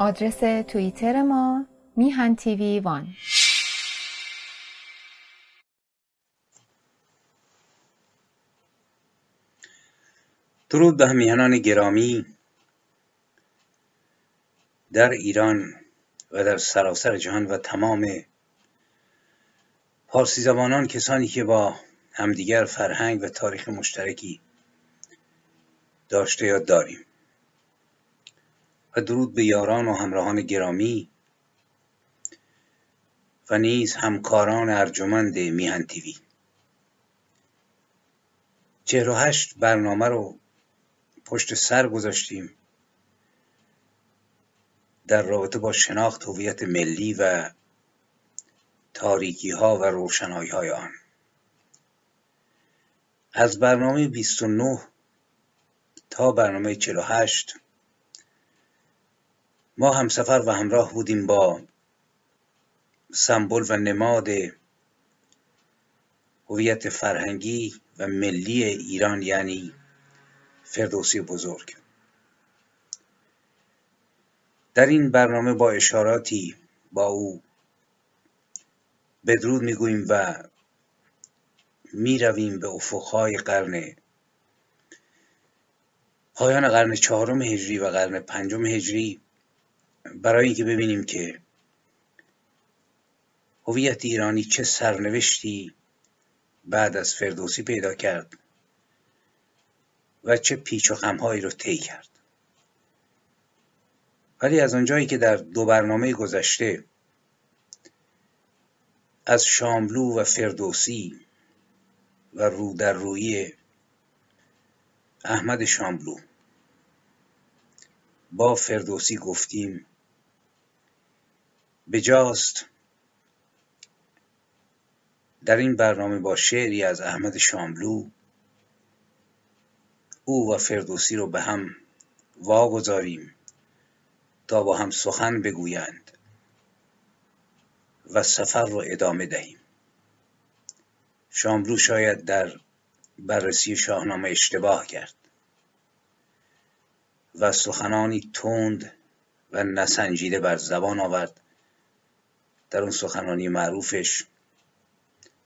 آدرس توییتر ما میهن تیوی وان. درود به همیهنان گرامی. در ایران و در سراسر جهان و تمام پارسی زبانان کسانی که با همدیگر فرهنگ و تاریخ مشترکی داشته یا داریم. درود به یاران و همراهان گرامی و نیز همکاران ارجمند میهن تیوی. چهر و هشت برنامه رو پشت سر گذاشتیم در رابطه با شناخت هویت ملی و تاریکی ها و روشنایی های آن. از برنامه 29 تا برنامه 48 ما هم سفر و همراه بودیم با سمبل و نماد هویت فرهنگی و ملی ایران یعنی فردوسی بزرگ. در این برنامه با اشاراتی با او بدرود می‌گوییم و می‌رویم به افقهای قرن پایان قرن چهارم هجری و قرن پنجم هجری. برای اینکه ببینیم که هویت ایرانی چه سرنوشتی بعد از فردوسی پیدا کرد و چه پیچ و خمهایی رو طی کرد. ولی از آنجایی که در دو برنامه گذشته از شاملو و فردوسی و رو در روی احمد شاملو با فردوسی گفتیم بجاست در این برنامه با شعری از احمد شاملو او و فردوسی رو به هم واگذاریم تا با هم سخن بگویند و سفر رو ادامه دهیم. شاملو شاید در بررسی شاهنامه اشتباه کرد و سخنانی تند و نسنجیده بر زبان آورد. در اون سخنانی معروفش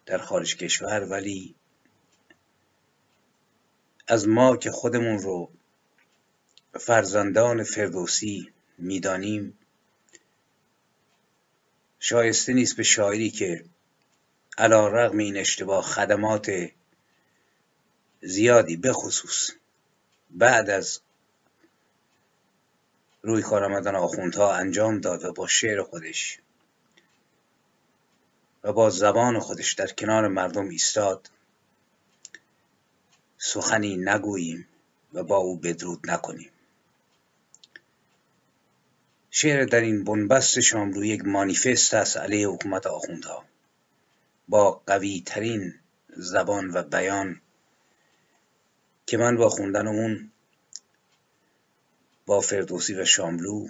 در خارج کشور ولی از ما که خودمون رو فرزندان فردوسی می‌دانیم شایسته نیست به شاعری که علا رغم این اشتباه خدمات زیادی بخصوص بعد از روی کار آمدن آخوندها انجام داد و با شعر خودش. و با زبان خودش در کنار مردم ایستاد. سخنی نگوییم و با او بدرود نکنیم. شعر در این بنبست شاملو یک مانیفست است علیه حکومت آخوندها. با قوی ترین زبان و بیان که من با خوندن اون با فردوسی و شاملو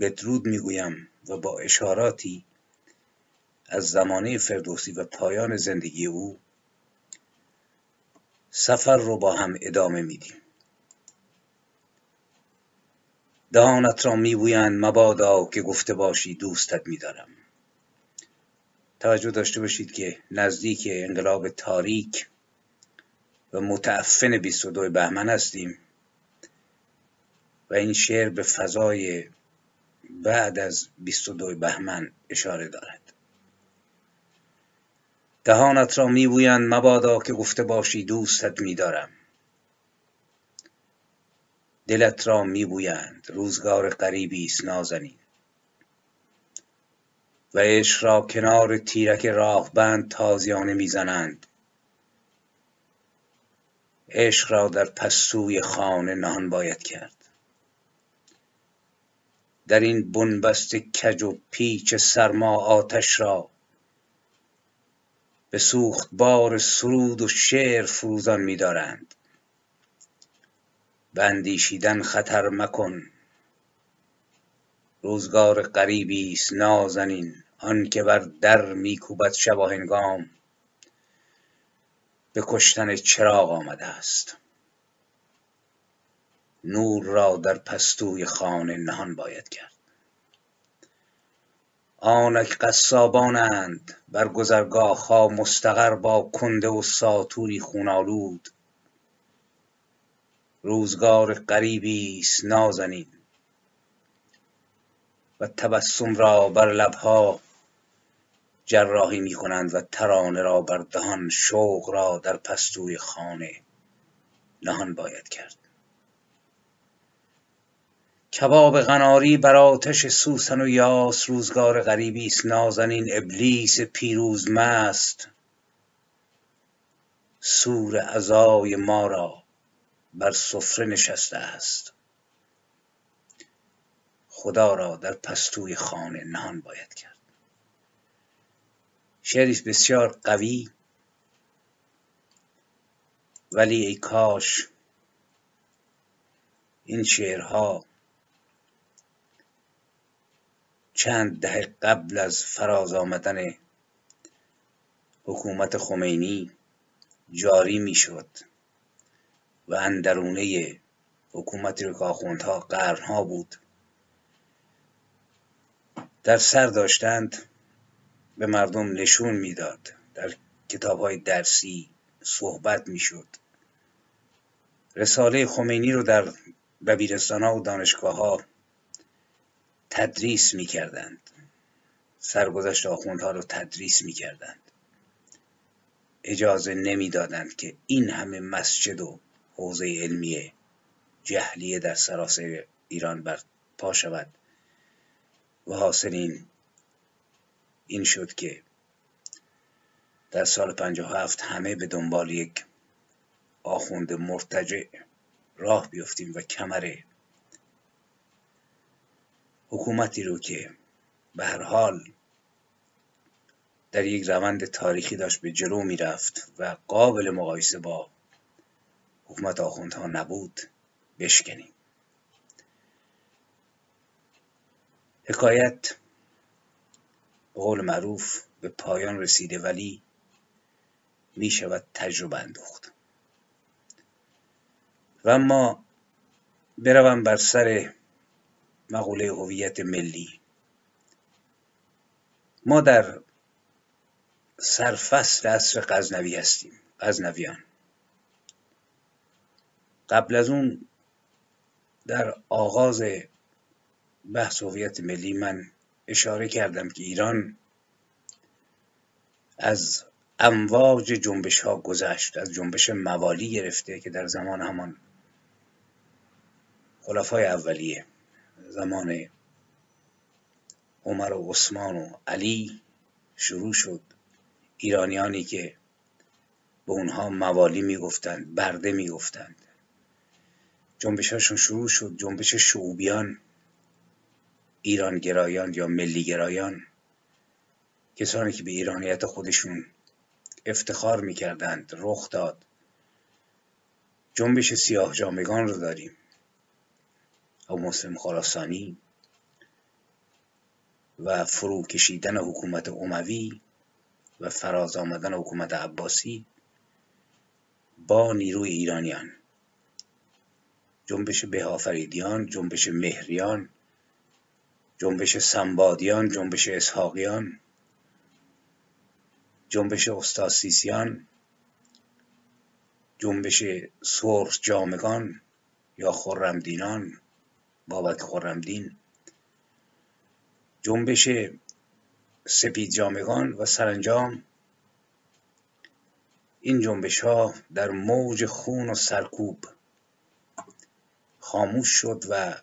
بدرود می‌گویم و با اشاراتی از زمانه فردوسی و پایان زندگی او سفر رو با هم ادامه میدیم. دهانت را میبویند مبادا که گفته باشی دوستت میدارم. توجه داشته باشید که نزدیک انقلاب تاریک و متعفن 22 بهمن هستیم و این شعر به فضای بعد از 22 بهمن اشاره دارد. دهانت را میبویند مبادا که گفته باشی دوستت میدارم. دلت را میبویند روزگار غریبی است نازنین. و عشق را کنار تیرک راهبند تازیانه می‌زنند. عشق را در پستوی خانه نهان باید کرد. در این بنبست کج و پیچ سرما آتش را به بار سرود و شعر فروزان می‌دارند. به اندیشیدن خطر مکن. روزگار غریبی است نازنین. آنکه بر در میکوبد شباهنگام. به کشتن چراغ آمده است. نور را در پستوی خانه نهان باید کرد. آنک قصابانند بر ها مستقر با کنده و ساتوری خونالود روزگار غریبی است نازنین. و تبسم را بر لبها جراحی می کنند و ترانه را بر دهان شوق را در پستوی خانه نهان باید کرد. کباب قناری بر آتش سوسن و یاس روزگار غریبی است. نازنین ابلیس پیروز مست. سور عزای ما را بر سفره نشسته است. خدا را در پستوی خانه نهان باید کرد. شعری بسیار قوی. ولی ای کاش این شعرها چند دهه قبل از فراز آمدن حکومت خمینی جاری می‌شد و اندرونه حکومتی رو که آخوندها قرنها بود در سر داشتند به مردم نشون می‌داد در کتاب های درسی صحبت می‌شد. رساله خمینی رو در دبیرستان ها و دانشگاه ها تدریس می‌کردند. سرگذشت آخوندها رو تدریس می‌کردند. اجازه نمی‌دادند که این همه مسجد و حوزه علمی جهلیه در سراسر ایران بر پا شود. و حاصل این شد که در سال 57 همه به دنبال یک آخوند مرتجع راه بیفتیم و کمر حکومتی رو که به هر حال در یک روند تاریخی داشت به جلو می‌رفت و قابل مقایسه با حکومت آخوندها نبود بشکنیم. حکایت به قول معروف به پایان رسیده ولی می شود تجربه اندوخت و اما بروم بر سر مقوله هویت ملی. ما در سرفصل عصر غزنوی هستیم غزنویان. قبل از اون در آغاز بحث هویت ملی من اشاره کردم که ایران از امواج جنبش ها گذشت از جنبش موالی گرفته که در زمان همان خلفای اولیه. زمان عمر و عثمان و علی شروع شد. ایرانیانی که به اونها موالی می‌گفتند برده می‌گفتند. جنبشاشون شروع شد. جنبش شعوبیان ایرانگرایان یا ملیگرایان. کسانی که به ایرانیت خودشون افتخار می‌کردند رخ داد. جنبش سیاه جامگان رو داریم. او مسلم خراسانی و فرو کشیدن حکومت عموی و فراز آمدن حکومت عباسی با نیروی ایرانیان. جنبش بهافریدیان جنبش مهریان جنبش سنبادیان جنبش اسحاقیان جنبش استاسیسیان جنبش سرخ جامگان یا خرمدینان بابک خرمدین جنبش سپید جامگان و سرانجام. این جنبش ها در موج خون و سرکوب خاموش شد و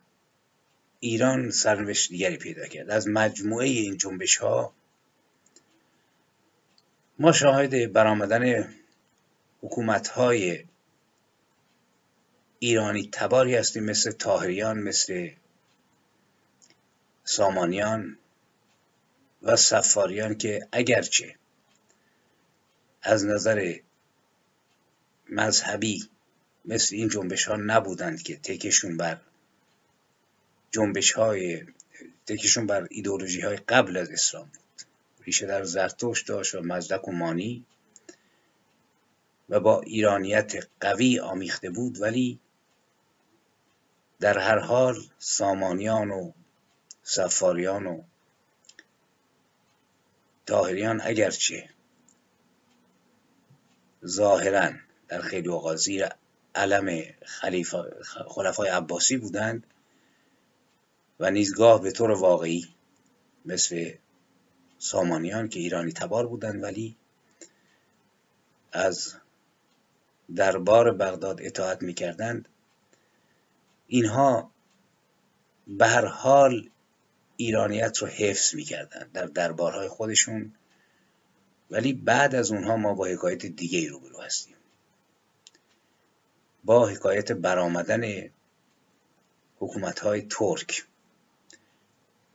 ایران سرنوشت دیگری پیدا کرد. از مجموعه این جنبش ها ما شاهد برآمدن حکومت های ایرانی تباری هستیم مثل تاهریان مثل سامانیان و سفاریان که اگرچه از نظر مذهبی مثل این جنبش ها نبودند که تکشون بر جنبش های تکشون بر ایدولوژی های قبل از اسلام بود. ریشه در زرتشت داشت و مزدک و مانی و با ایرانیت قوی آمیخته بود ولی در هر حال سامانیان و سفاریان و تاهریان اگرچه ظاهرا در خیلی اوقات علم خلفای عباسی بودند و نیزگاه به طور واقعی مثل سامانیان که ایرانی تبار بودند ولی از دربار بغداد اطاعت می‌کردند. اینها به هر حال ایرانیت رو حفظ می‌کردند در دربارهای خودشون ولی بعد از اونها ما با حکایت دیگه روبرو هستیم. با حکایت برآمدن حکومت های ترک.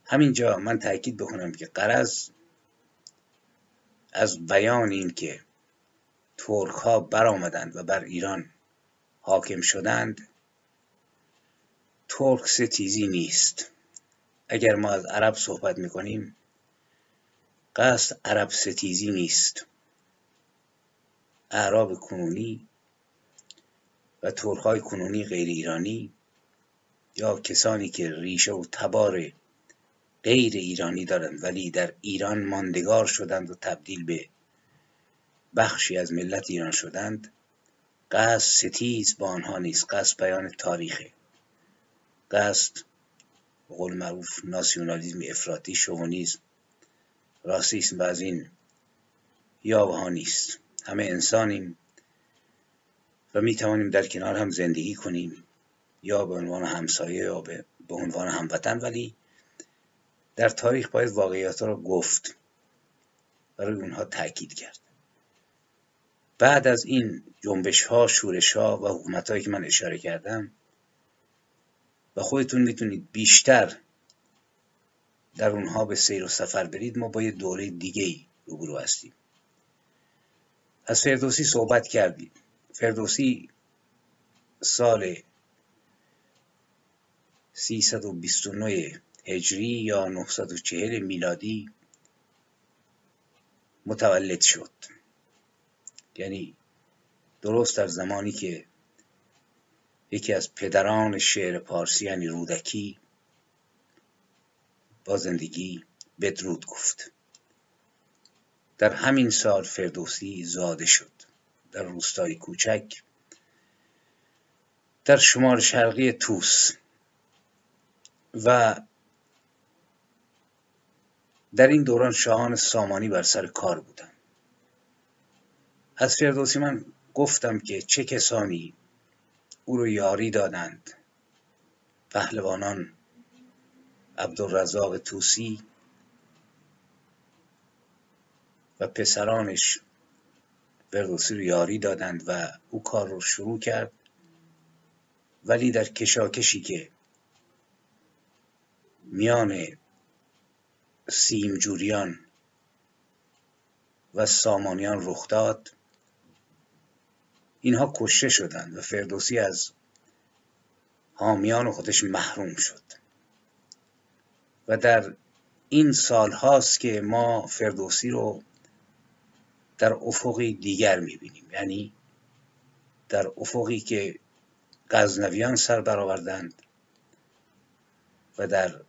همینجا من تاکید بکنم که قرض از بیان این که ترک ها برآمدند و بر ایران حاکم شدند ترک ستیزی نیست. اگر ما از عرب صحبت می‌کنیم قصد عرب ستیزی نیست. اعراب کنونی و ترکهای کنونی غیر ایرانی یا کسانی که ریشه و تبار غیر ایرانی دارند ولی در ایران ماندگار شدند و تبدیل به بخشی از ملت ایران شدند قصد ستیز با آنها نیست. قصد بیان تاریخه. قصد به قول معروف ناسیونالیزم افراطی شوونیزم. راسیسم و از این یاوه نیست. همه انسانیم و می توانیم در کنار هم زندگی کنیم. یا به عنوان همسایه یا به, عنوان هموطن. ولی در تاریخ باید واقعیت را گفت برای اونها تاکید کرد. بعد از این جنبش ها شورش ها و حکومت هایی که من اشاره کردم و خودتون می‌تونید بیشتر در اونها به سیر و سفر برید. ما با یه دوره دیگه ای روبرو هستیم. از فردوسی صحبت کردیم. فردوسی سال 329 هجری یا 940 میلادی متولد شد. یعنی درست در زمانی که یکی از پدران شعر پارسی یعنی رودکی با زندگی بدرود گفت. در همین سال فردوسی زاده شد. در روستای کوچک در شمال شرقی توس و در این دوران شاهان سامانی بر سر کار بودند از فردوسی من گفتم که چه کسانی او رو یاری دادند. پهلوانان عبدالرزاق توسی و پسرانش فردوسی رو یاری دادند و او کار رو شروع کرد. ولی در کشاکشی که میان سیمجوریان و سامانیان رخ داد اینها کشته شدند و فردوسی از حامیان خودش محروم شد. و در این سال هاست که ما فردوسی رو در افقی دیگر می‌بینیم یعنی در افقی که غزنویان سر برآوردند و در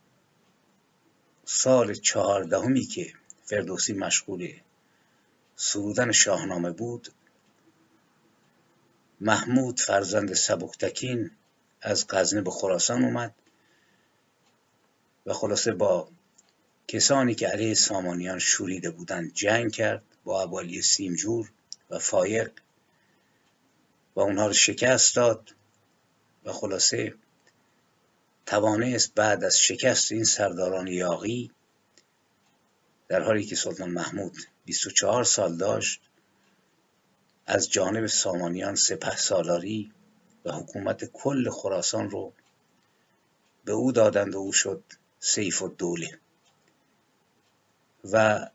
سال چهاردهمی که فردوسی مشغول سرودن شاهنامه بود محمود فرزند سبکتکین از غزنه به خراسان اومد و خلاصه با کسانی که علیه سامانیان شوریده بودند جنگ کرد با ابوالی سیمجور و فایق و اونها رو شکست داد و خلاصه توانست بعد از شکست این سرداران یاقی در حالی که سلطان محمود 24 سال داشت از جانب سامانیان سپه سالاری و حکومت کل خراسان رو به او دادند و او شد سیف و دوله و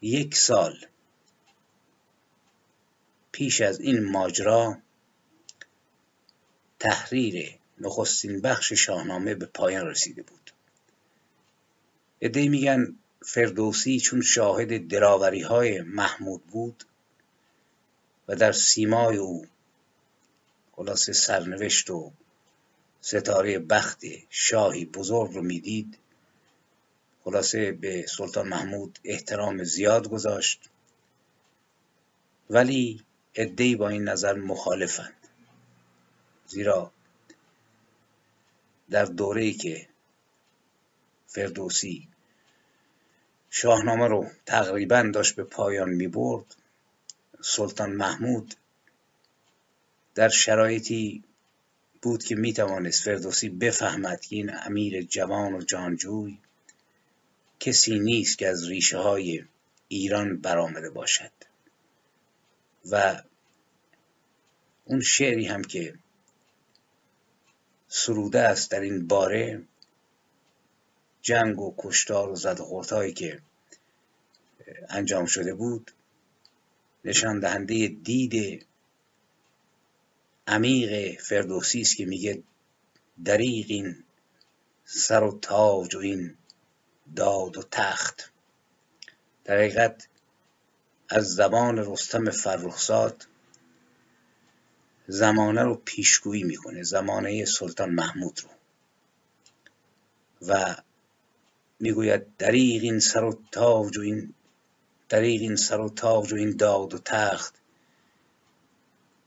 یک سال پیش از این ماجرا تحریر نخستین بخش شاهنامه به پایان رسیده بود. ادهی میگن فردوسی چون شاهد دراوری های محمود بود و در سیمای او خلاصه سرنوشت و ستاره بخت شاهی بزرگ رو می‌دید خلاصه به سلطان محمود احترام زیاد گذاشت. ولی عدهای با این نظر مخالفند. زیرا در دوره که فردوسی شاهنامه رو تقریبا داشت به پایان می برد سلطان محمود در شرایطی بود که می توانست فردوسی بفهمد که این امیر جوان و جانجوی کسی نیست که از ریشه های ایران برآمده باشد. و اون شعری هم که سروده است در این باره جنگ و کشتار و زد و که انجام شده بود نشان دهنده دید عمیق فردوسی است که میگه دریغ این سر و تاج و این داد و تخت. در حقیقت از زبان رستم فرخزاد زمانه رو پیشگویی می‌کنه زمانه سلطان محمود رو. و می‌گوید دریغ این سر و تاج و این دریغ این سر و تاج و این داد و تخت.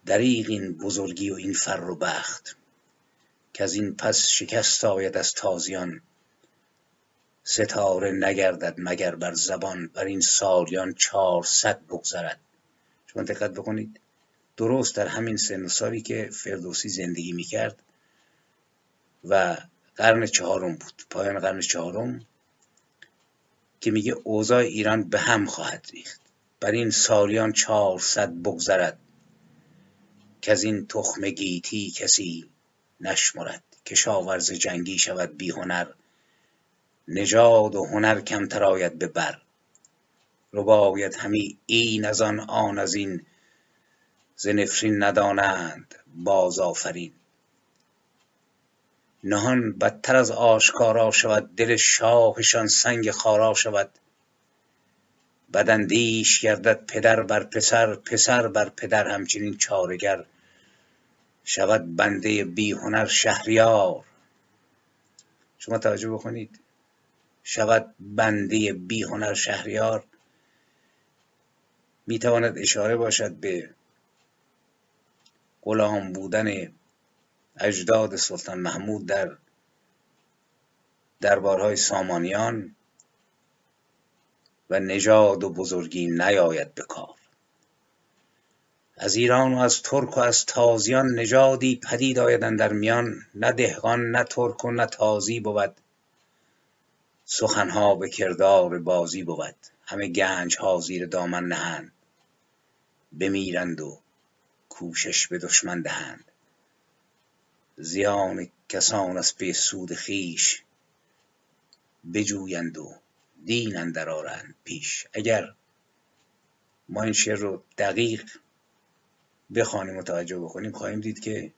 دریغ این بزرگی و این فر و بخت. که از این پس شکست آید از تازیان. ستاره نگردد مگر بر زبان بر این سالیان چهارصد بگذرد. شما دقت بکنید. درست در همین سن سالی که فردوسی زندگی می‌کرد و قرن چهارم بود. پایان قرن چهارم. که میگه اوضاع ایران به هم خواهد ریخت. بر این سالیان چهارصد بگذرد که از این تخم گیتی کسی نشمرد. کشاورز جنگی شود بی هنر نژاد و هنر کمتر آید به بر. رباید همی این از آن آن از این. ز نفرین ندانند باز آفرین. نهان بدتر از آشکارا شود دل شاهشان سنگ خارا شود. بداندیش گردد پدر بر پسر پسر بر پدر همچنین چارگر. شود بنده بی هنر شهریار. شما توجه بکنید. شود بنده بی هنر شهریار. می‌تواند اشاره باشد به غلام بودن اجداد سلطان محمود در دربارهای سامانیان و نژاد و بزرگی نیاید به کار. از ایران و از ترک و از تازیان نژادی پدید آید در میان. نه دهقان نه ترک و نه تازی بود. سخنها به کردار بازی بود. همه گنج ها زیر دامن نهند. بمیرند و کوشش به دشمن دهند. زیان کسان از به سود خویش بجویند و دین اندر آرند پیش. اگر ما این شعر رو دقیق بخوانیم و توجه بکنیم خواهیم دید که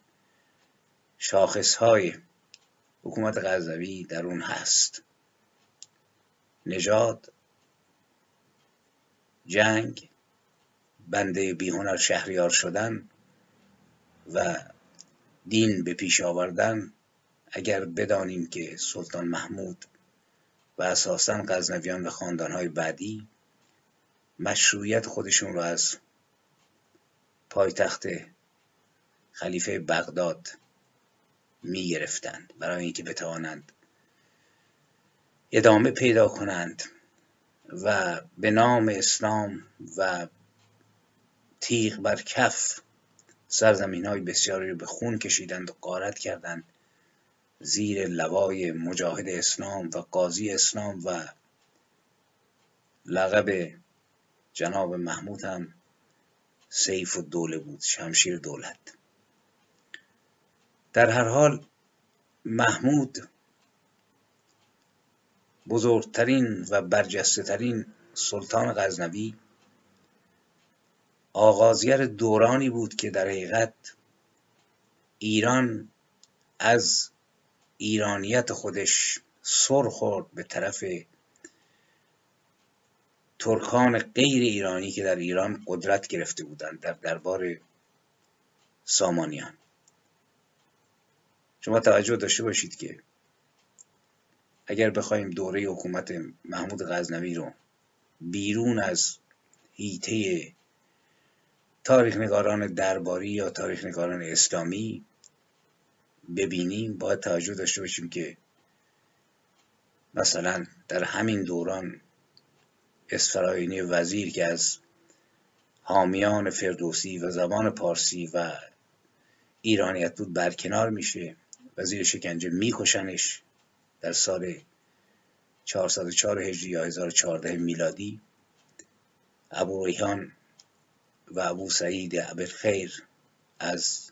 شاخص های حکومت غزنوی در اون هست. نژاد جنگ بنده بیهنر شهریار شدن و دین به پیش آوردن اگر بدانیم که سلطان محمود و اساسا غزنویان و خاندانهای بعدی مشروعیت خودشون را از پایتخت خلیفه بغداد می گرفتند برای اینکه بتوانند ادامه پیدا کنند و به نام اسلام و تیغ بر کف سرزمین های بسیاری رو به خون کشیدند و قارت کردند. زیر لوای مجاهد اسلام و قاضی اسلام و لقب جناب محمود هم سیف و دوله بود شمشیر دولت. در هر حال محمود بزرگترین و برجسته ترین سلطان غزنوی آغازگر دورانی بود که در حقیقت ایران از ایرانیت خودش سر خورد به طرف ترکان غیر ایرانی که در ایران قدرت گرفته بودند در دربار سامانیان. شما توجه داشته باشید که اگر بخوایم دوره حکومت محمود غزنوی رو بیرون از هیته تاریخ نگاران درباری یا تاریخ نگاران اسلامی ببینیم باید توجه داشته باشیم که مثلا در همین دوران اسفراینی وزیر که از حامیان فردوسی و زبان پارسی و ایرانیت بود برکنار میشه وزیر شکنجه میکشنش در سال 404 هجری یا 1014 میلادی. ابو ریحان و ابو سعید خیر از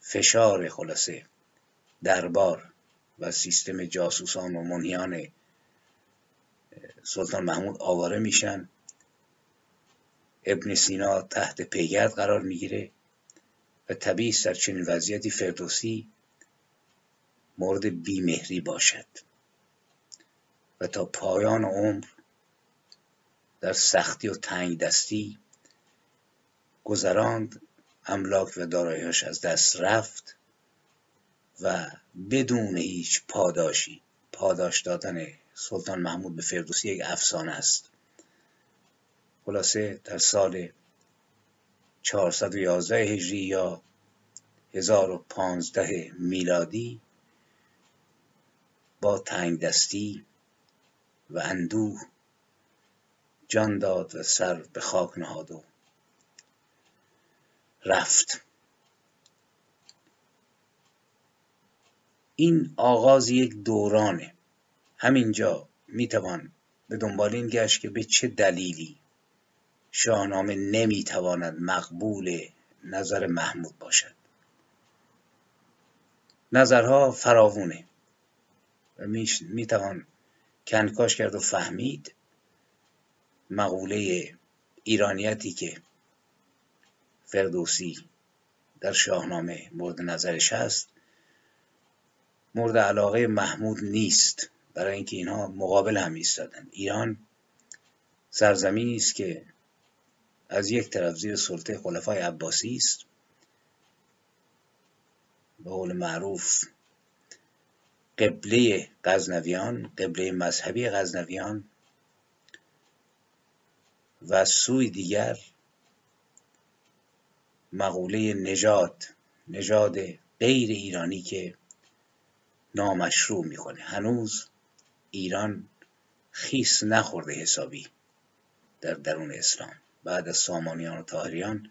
فشار خلاصه دربار و سیستم جاسوسان و منیان سلطان محمود آواره میشن. ابن سینا تحت پیگرد قرار می‌گیره و طبیعی در چنین وضعیتی فردوسی مورد بیمهری باشد. و تا پایان عمر در سختی و تنگ دستی گذراند املاک و داراییاش از دست رفت و بدون هیچ پاداشی پاداش دادن سلطان محمود به فردوسی یک افسانه است. خلاصه در سال 411 هجری یا 1015 میلادی با تنگ دستی و اندوه جان داد و سر به خاک نهاد و رفت. این آغاز یک دورانه. همینجا می‌توان به دنبال این گشت که به چه دلیلی شاهنامه نمی‌تواند مقبول نظر محمود باشد. نظرها فراوونه. و می‌توان کنکاش کرد و فهمید مقوله ایرانیتی که فردوسی در شاهنامه مورد نظرش هست. مورد علاقه محمود نیست. برای اینکه اینها مقابل هم ایستادن. ایران سرزمینی است که از یک طرف زیر سلطه خلفای عباسی است. به قول معروف قبله غزنویان قبله مذهبی غزنویان و سوی دیگر مقوله نژاد نژاد غیر ایرانی که نامشروع می‌کنه. هنوز ایران خیس نخورده حسابی در درون اسلام. بعد از سامانیان و تاهریان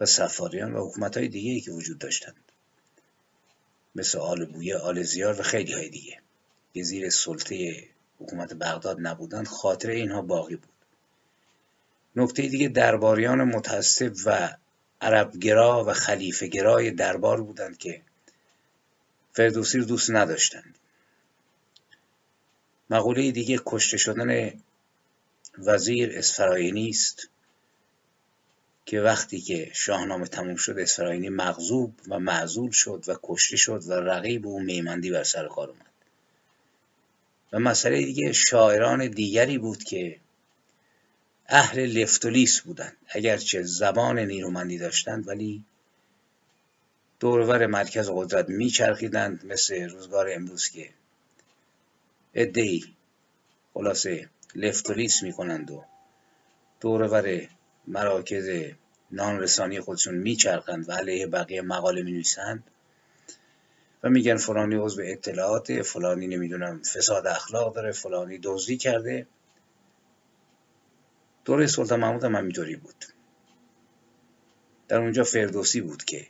و سفاریان و حکومت های دیگه که وجود داشتند. مثل آل بویه آل زیار و خیلی های دیگه. که زیر سلطه حکومت بغداد نبودند خاطر اینها باقی بود. نکته دیگه درباریان متعصب و عربگرا و خلیفه گرای دربار بودند که فردوسی رو دوست نداشتند. مقوله دیگه کشته شدن وزیر اسفراینی است که وقتی که شاهنامه تموم شد اسفراینی مغضوب و معزول شد و کشته شد و رقیب او میمندی بر سر کار اومد. و مسئله دیگه شاعران دیگری بود که اهل لفتولیس بودند. اگرچه زبان نیرومندی داشتند ولی دورور مرکز قدرت میچرخیدند مثل روزگار امروز که ادهی خلاصه لفتولیس می‌کنند و دورور مراکز نان رسانی خودشون میچرخند و علیه بقیه مقاله می نویسند و میگن فلانی عضو اطلاعات فلانی نمی‌دونم فساد اخلاق داره فلانی دزدی کرده. دوره سلطان محمود هم همینطوری بود. در اونجا فردوسی بود که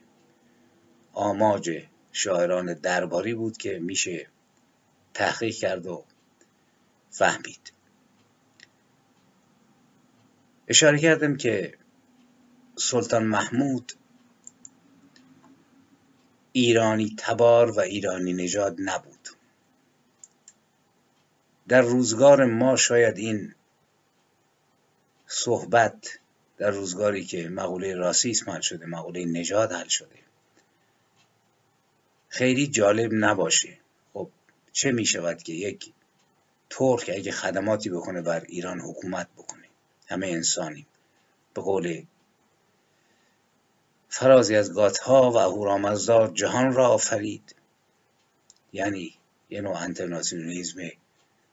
آماج شاعران درباری بود که میشه تحقیق کرد و فهمید. اشاره کردم که سلطان محمود ایرانی تبار و ایرانی نژاد نبود. در روزگار ما شاید این صحبت در روزگاری که مقوله راسیسم حل شده مقوله نژاد حل شده. خیلی جالب نباشه. خب چه می شود که یک ترک اگه خدماتی بکنه بر ایران حکومت بکنه. همه انسانیم. به قول فرازی از گاتها و اهورامزدا جهان را آفرید. یعنی یه نوع انترناسیونالیزم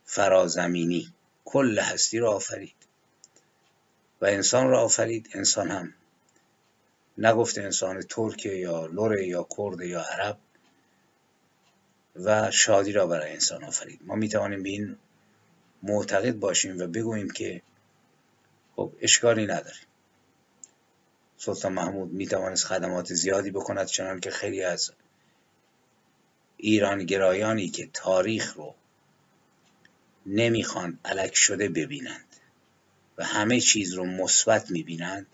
فرازمینی. کل هستی را آفرید. و انسان را آفرید انسان هم. نگفته انسان ترک یا لوره یا کرد یا عرب و شادی را برای انسان آفرید. ما می توانیم به این معتقد باشیم و بگوییم که خب اشکالی نداریم سلطان محمود می توانست خدمات زیادی بکند چنان که خیلی از ایران گرایانی که تاریخ رو نمی‌خوان علک شده ببینند. و همه چیز رو مثبت می‌بینند.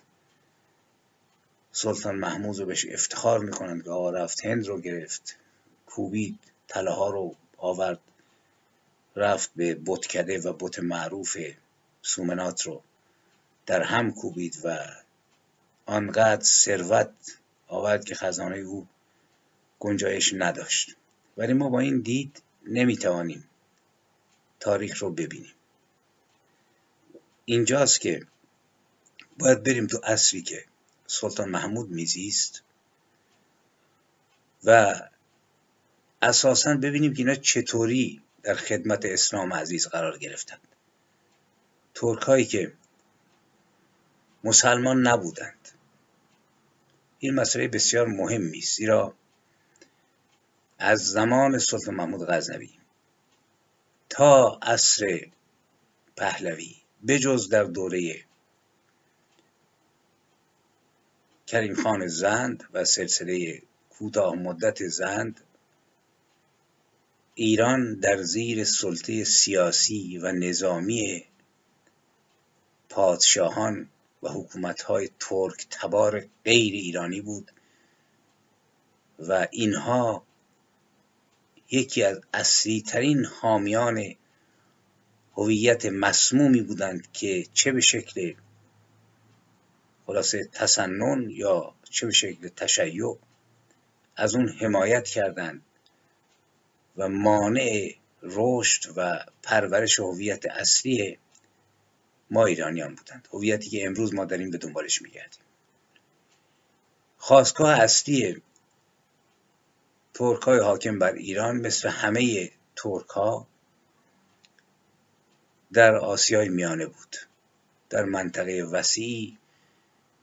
سلطان محمود رو بهش افتخار می‌کنند که آقا رفت هند رو گرفت کوبید تله رو آورد رفت به بتکده و بت معروف سومنات رو در هم کوبید و آنقدر ثروت آورد که خزانه او گنجایش نداشت. ولی ما با این دید نمی‌توانیم تاریخ رو ببینیم. اینجاست که باید بریم تو اصری که سلطان محمود میزیست و اساسا ببینیم که اینا چطوری در خدمت اسلام عزیز قرار گرفتند. ترک هایی که مسلمان نبودند. این مسئله بسیار مهمی است زیرا از زمان سلطان محمود غزنوی تا عصر پهلوی بجز در دوره کریم خان زند و سلسله کوتاه مدت زند ایران در زیر سلطه سیاسی و نظامی پادشاهان و حکومتهای ترک تبار غیر ایرانی بود و اینها یکی از اصلی ترین حامیان هویت مسمومی بودند که چه به شکل خلاصه تسنن یا چه به شکل تشیع از اون حمایت کردند و مانع رشد و پرورش هویت اصلی ما ایرانیان بودند. هویتی که امروز ما داریم به دنبالش میگردیم. خواستگاه اصلی ترک های حاکم بر ایران مثل همه ترک ها در آسیای میانه بود. در منطقه وسیعی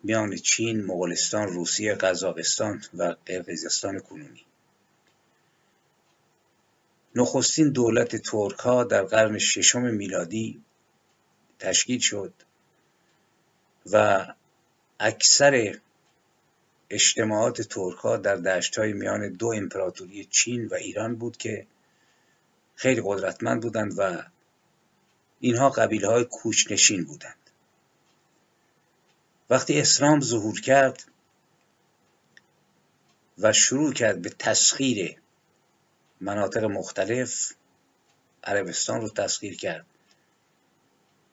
میان چین، مغولستان، روسیه، قزاقستان و قرقیزستان کنونی. نخستین دولت ترک ها در قرن ششم میلادی تشکیل شد و اکثر اجتماعات ترک ها در دشت های میان دو امپراتوری چین و ایران بود که خیلی قدرتمند بودند و اینها قبیله های کوچنشین بودند. وقتی اسلام ظهور کرد و شروع کرد به تسخیر مناطق مختلف عربستان رو تسخیر کرد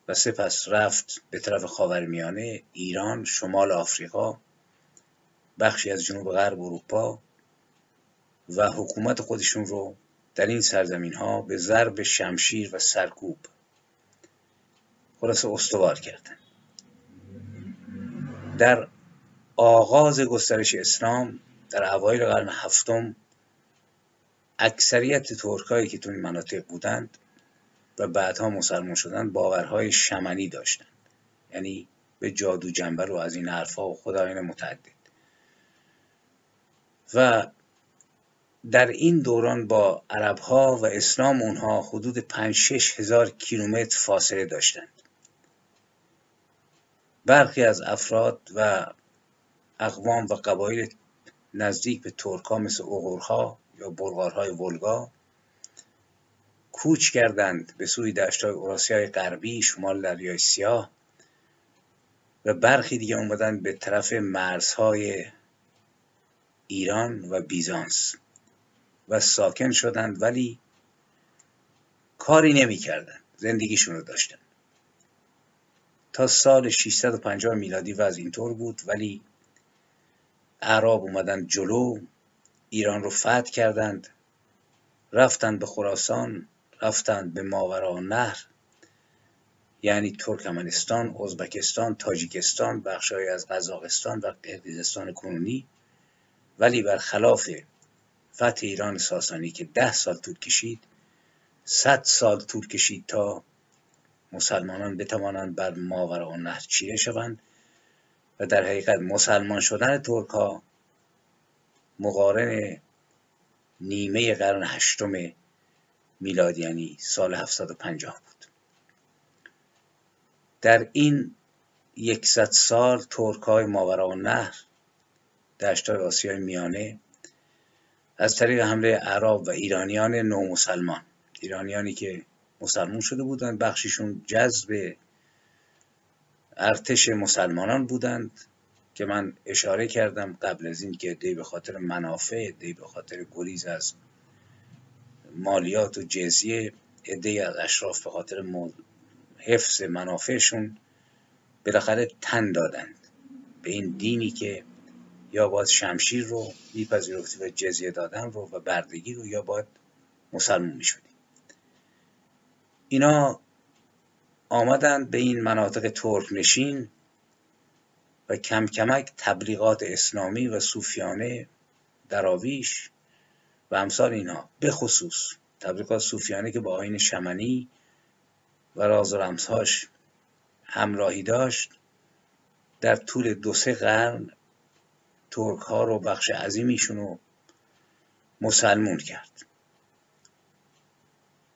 و سپس رفت به طرف خاورمیانه ایران شمال آفریقا بخشی از جنوب غرب اروپا و حکومت خودشون رو در این سرزمین ها به ضرب شمشیر و سرکوب خلاصه استوار کردن در آغاز گسترش اسلام در اوایل قرن هفتم اکثریت ترکایی که تو این مناطق بودند و بعدها مسلمان شدند باورهای شمنی داشتند. یعنی به جادو جنبه رو از این حرفها و خدایان متعدد. و در این دوران با عربها و اسلام اونها حدود 5 6 هزار کیلومتر فاصله داشتند. برخی از افراد و اقوام و قبایل نزدیک به ترکا مثل اوغورها یا بلغارهای ولگا کوچ کردند به سوی دشتهای اوراسیای غربی شمال دریای سیاه و برخی دیگه اومدن به طرف مرزهای ایران و بیزانس و ساکن شدند ولی کاری نمی‌کردند زندگیشون رو داشتن. تا سال 650 میلادی وضع اینطور بود ولی اعراب اومدن جلو ایران رو فتح کردند رفتند به خراسان رفتند به ماورا نهر یعنی ترکمنستان، ازبکستان، تاجیکستان، بخشهایی از قزاقستان و قرقیزستان کنونی. ولی برخلاف فتح ایران ساسانی که ده سال طول کشید صد سال طول کشید تا مسلمانان بتوانند بر ماوراء نهر چیره شوند و در حقیقت مسلمان شدن ترک ها مقارن نیمه قرن هشتم میلادی یعنی سال 750 بود. در این یکصد سال ترک های ماوراء نهر دشتای آسیای میانه از طریق حمله عرب و ایرانیان نو مسلمان ایرانیانی که مسلمون شده بودند. بخشیشون جذب ارتش مسلمانان بودند که من اشاره کردم قبل از این که دی به خاطر منافع دی به خاطر گریز از مالیات و جزیه عده از اشراف به خاطر حفظ منافعشون بالاخره تن دادند. به این دینی که یا باید شمشیر رو میپذیرفتی و جزیه دادن رو و بردگی رو یا باید مسلمون می‌شدی. اینا آمدند به این مناطق ترک نشین و کم کمک تبلیغات اسلامی و صوفیانه دراویش و امثال اینها به خصوص تبلیغات صوفیانه که با آین شمنی و راز و رمزهاش همراهی داشت در طول دو سه قرن ترک ها رو بخش عظیمیشون رو مسلمون کرد.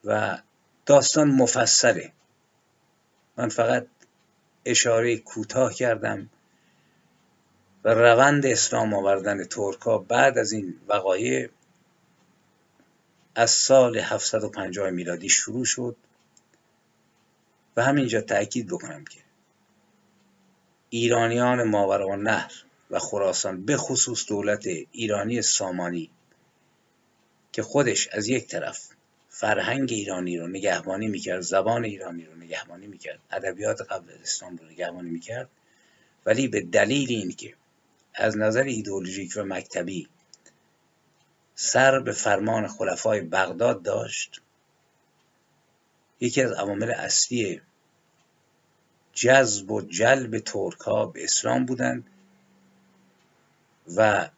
و داستان مفصله. من فقط اشاره کوتاه کردم و روند اسلام آوردن ترکا بعد از این وقایع از سال 750 میلادی شروع شد و همینجا تأکید بکنم که ایرانیان ماورا نهر و خراسان به خصوص دولت ایرانی سامانی که خودش از یک طرف فرهنگ ایرانی رو نگهبانی می‌کرد زبان ایرانی رو نگهبانی می‌کرد ادبیات قبل از اسلام رو نگهبانی می‌کرد. ولی به دلیل اینکه از نظر ایدئولوژیک و مکتبی سر به فرمان خلفای بغداد داشت یکی از عوامل اصلی جذب و جلب ترک ها به اسلام بودند و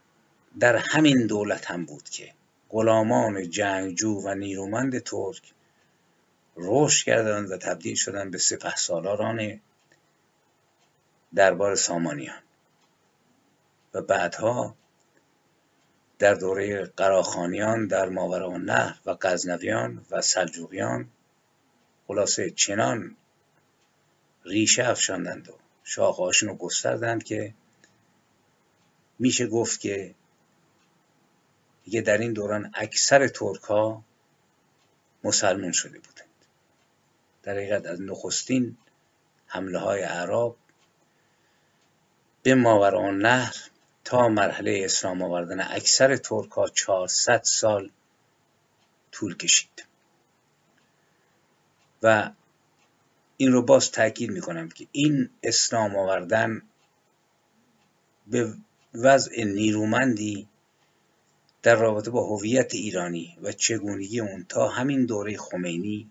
در همین دولت هم بود که غلامان جنگجو و نیرومند ترک رشد کردند و تبدیل شدند به سپه سالاران دربار سامانیان. و بعدها در دوره قراخانیان در ماورا نهر و غزنویان و سلجوقیان خلاصه چنان ریشه افشاندند و شاخهاشون رو گستردند که میشه گفت که دیگه در این دوران اکثر ترک ها مسلمون شده بودند. در حقیقت از نخستین حمله های عرب به ماوران نهر تا مرحله اسلام آوردن اکثر ترک ها 400 سال طول کشید. و این رو باز تاکید می‌کنم که این اسلام آوردن به وضع نیرومندی در رابطه با هویت ایرانی و چگونگی اون تا همین دوره خمینی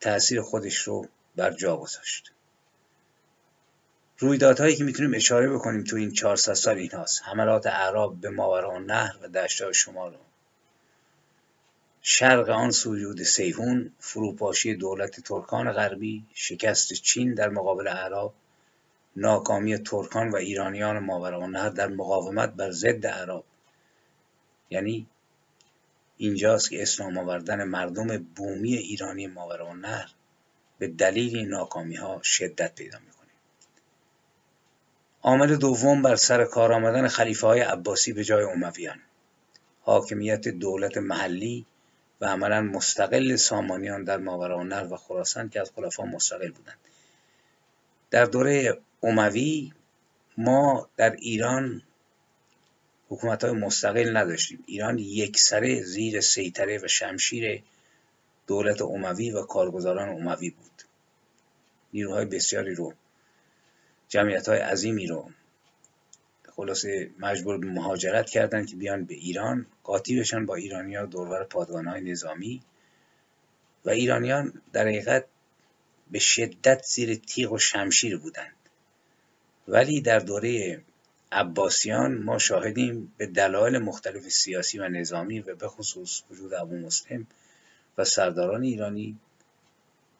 تاثیر خودش رو بر جا گذاشت. رویدادهایی که می‌تونیم اشاره بکنیم تو این 400 سال این هاست حملات اعراب به ماورا نهر و دشتای شمال شرق آن سوجود سیهون فروپاشی دولت ترکان غربی شکست چین در مقابل اعراب ناکامی ترکان و ایرانیان ماورا نهر در مقاومت بر ضد اعراب. یعنی اینجاست که اسلام آوردن مردم بومی ایرانی ماورا نهر به دلیل این ناکامی ها شدت پیدا می‌کنه. عامل دوم بر سر کار آمدن خلیفه های عباسی به جای امویان حاکمیت دولت محلی و عملا مستقل سامانیان در ماورانهر و خراسان که از خلفا مستقل بودند. در دوره اموی ما در ایران حکومت های مستقل نداشتیم. ایران یک سره زیر سیطره و شمشیر دولت اموی و کارگزاران اموی بود. نیروهای بسیاری رو جمعیت های عظیمی رو خلاصه مجبور به مهاجرت کردن که بیان به ایران قاطی بشن با ایرانیا دورور پادگان های نظامی. و ایرانیان در حقیقت به شدت زیر تیغ و شمشیر بودند. ولی در دوره عباسیان ما شاهدیم به دلایل مختلف سیاسی و نظامی و به خصوص وجود ابو مسلم و سرداران ایرانی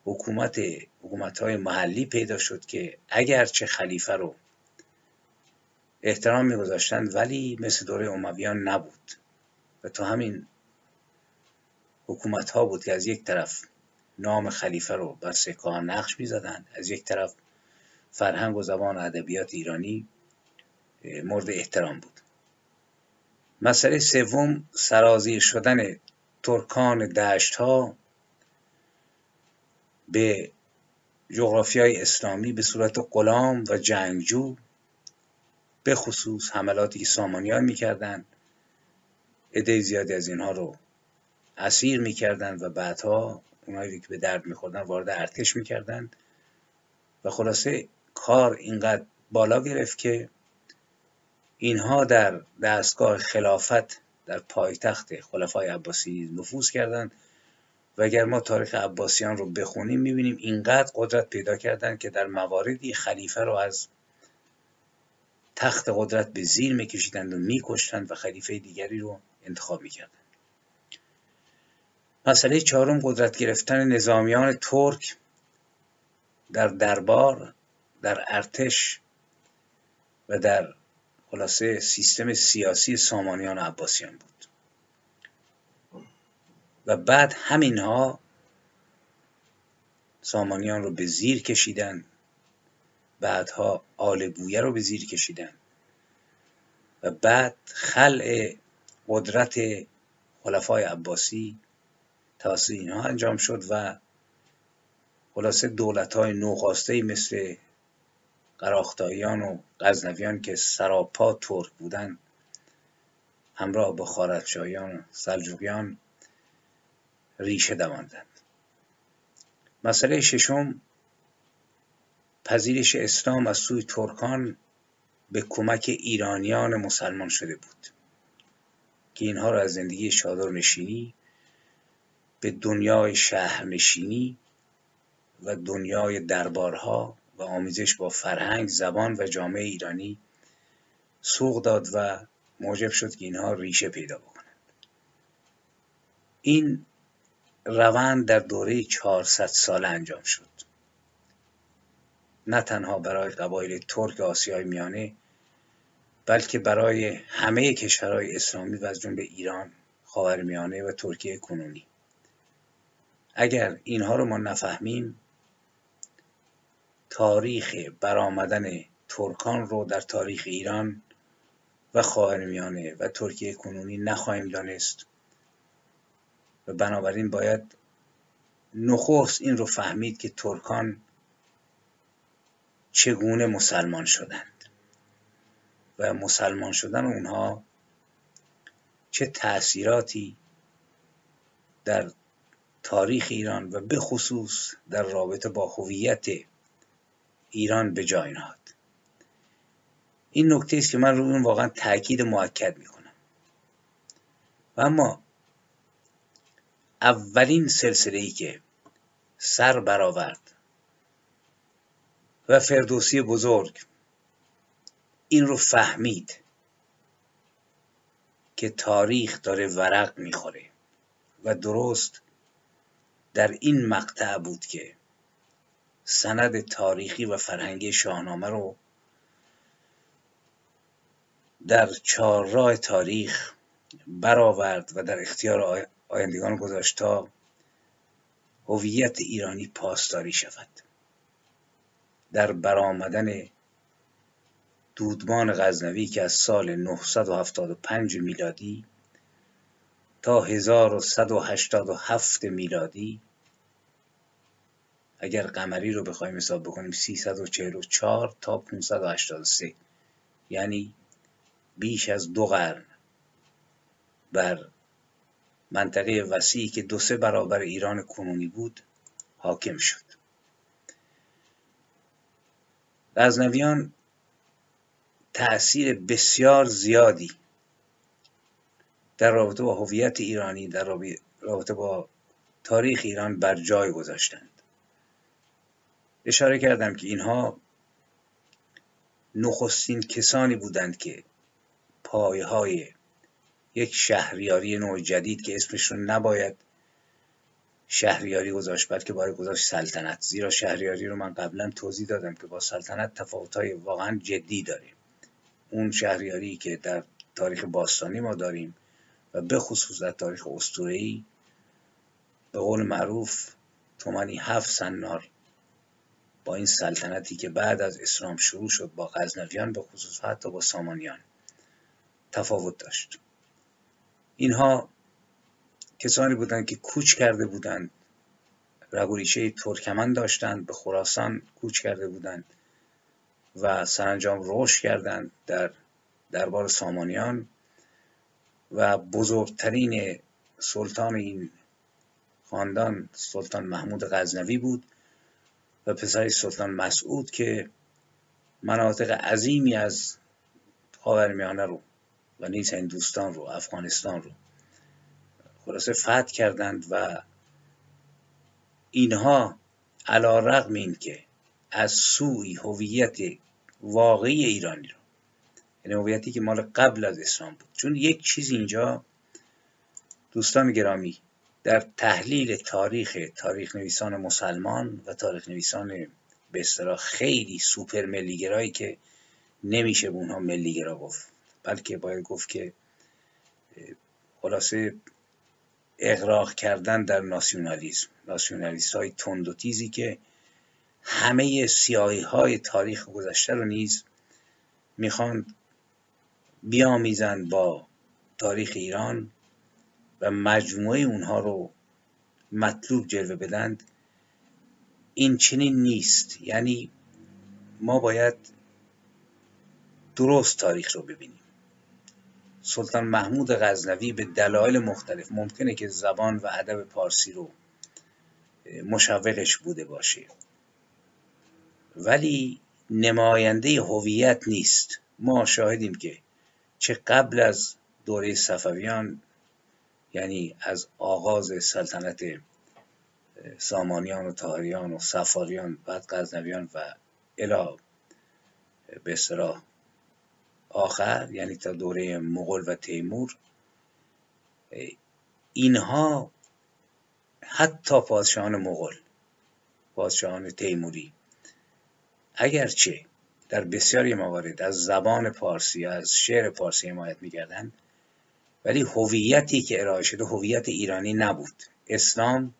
حکومت حکومت های محلی پیدا شد که اگرچه خلیفه رو احترام میگذاشتند ولی مثل دوره امویان نبود و تو همین حکومت ها بود که از یک طرف نام خلیفه رو بر سکه نقش می‌زدند از یک طرف فرهنگ و زبان ادبیات ایرانی مورد احترام بود. مسئله سوم سرازیر شدن ترکان دشت ها به جغرافیای اسلامی به صورت غلام و جنگجو به خصوص حملاتی که سامانیان می‌کردند عده زیادی از اینها رو اسیر می‌کردند و بعدها اونایی که به درد میخوردن وارد ارتش می‌کردند و خلاصه کار اینقدر بالا گرفت که اینها در دستگاه خلافت در پایتخت خلفای عباسی نفوذ کردند. و اگر ما تاریخ عباسیان رو بخونیم می‌بینیم اینقدر قدرت پیدا کردند که در مواردی خلیفه رو از تخت قدرت به زیر میکشیدند و میکشتند و خلیفه دیگری رو انتخاب می‌کردند. مسئله چهارم قدرت گرفتن نظامیان ترک در دربار در ارتش و در خلاصه سیستم سیاسی سامانیان و عباسیان بود. و بعد همینها سامانیان رو به زیر کشیدن بعدها آل بویه رو به زیر کشیدن و بعد خلع قدرت خلفای عباسی توسط اینها انجام شد و خلاصه دولت های نوخاسته مثل قراختاییان و غزنویان که سراپا ترک بودند همراه با خارتشایان و سلجوقیان ریشه دواندند مسئله ششم پذیرش اسلام از سوی ترکان به کمک ایرانیان مسلمان شده بود که اینها را از زندگی شادر نشینی به دنیای شهرنشینی و دنیای دربارها و آمیزش با فرهنگ زبان و جامعه ایرانی سوق داد و موجب شد که اینها ریشه پیدا بکنند. این روند در دوره 400 ساله انجام شد. نه تنها برای قبایل ترک آسیای میانه بلکه برای همه کشورهای اسلامی و از جمله ایران خاورمیانه و ترکیه کنونی. اگر اینها رو ما نفهمیم تاریخ برآمدن ترکان رو در تاریخ ایران و خاورمیانه و ترکیه کنونی نخواهیم دانست و بنابراین باید نخست این رو فهمید که ترکان چگونه مسلمان شدند و مسلمان شدن اونها چه تأثیراتی در تاریخ ایران و به خصوص در رابطه با هویت ایران به جای نهاد. این نکته است که من روی اون واقعا تاکید موکد می‌کنم. و اما اولین سلسله ای که سر برآورد و فردوسی بزرگ این رو فهمید که تاریخ داره ورق می‌خوره و درست در این مقطع بود که سند تاریخی و فرهنگی شاهنامه رو در چهارراه تاریخ برآورد و در اختیار آیندگان گذاشت تا هویت ایرانی پاسداری شود. در برآمدن دودمان غزنوی که از سال 975 میلادی تا 1187 میلادی اگر قمری رو بخوایم حساب بکنیم 344 تا 583 یعنی بیش از دو قرن بر منطقه وسیعی که دو سه برابر ایران کنونی بود حاکم شد. غزنویان تأثیر بسیار زیادی در رابطه با هویت ایرانی در رابطه با تاریخ ایران بر جای گذاشتند. اشاره کردم که اینها نخستین کسانی بودند که پایه های یک شهریاری نوع جدید که اسمش رو نباید شهریاری گذاشت بلکه باید گذاشت سلطنت. زیرا شهریاری رو من قبلا توضیح دادم که با سلطنت تفاوت‌های واقعا جدی داریم. اون شهریاری که در تاریخ باستانی ما داریم و به خصوص در تاریخ اسطوره‌ای به قول معروف تومنی هفت سنار با این سلطنتی که بعد از اسلام شروع شد با غزنویان به خصوص حتی با سامانیان تفاوت داشت. اینها کسانی بودند که کوچ کرده بودند رگوریشه ترکمن داشتند به خراسان کوچ کرده بودند و سرانجام رشد کردند در دربار سامانیان و بزرگترین سلطان این خاندان سلطان محمود غزنوی بود. و پسرش سلطان مسعود که مناطق عظیمی از خاورمیانه رو و نیز هندوستان رو افغانستان رو خلاصه فتح کردند و اینها علا رقم این که از سوی هویت واقعی ایرانی رو یعنی هویتی که مال قبل از اسلام بود. چون یک چیز اینجا دوستان گرامی در تحلیل تاریخ تاریخ نویسان مسلمان و تاریخ نویسان به اصطلاح خیلی سوپر ملیگرایی که نمیشه به اونها ملیگرا گفت. بلکه باید گفت که خلاصه اغراق کردن در ناسیونالیسم. ناسیونالیست های تند و تیزی که همه سیاهی های تاریخ گذشته رو نیز می‌خوان بیامیزند با تاریخ ایران و مجموعه اونها رو مطلوب جلوه بدند این چنین نیست. یعنی ما باید درست تاریخ رو ببینیم. سلطان محمود غزنوی به دلایل مختلف ممکنه که زبان و ادب پارسی رو مشوقش بوده باشه. ولی نماینده هویت نیست. ما شاهدیم که چه قبل از دوره صفویان یعنی از آغاز سلطنت سامانیان و تاریان و سفاریان بعد غزنویان و الا به اصطلاح آخر یعنی تا دوره مغول و تیمور اینها حتی پادشاهان مغول پادشاهان تیموری اگرچه در بسیاری موارد از زبان پارسی از شعر پارسی حمایت می‌کردند ولی هویتی که ارائه شده هویت ایرانی نبود. اسلام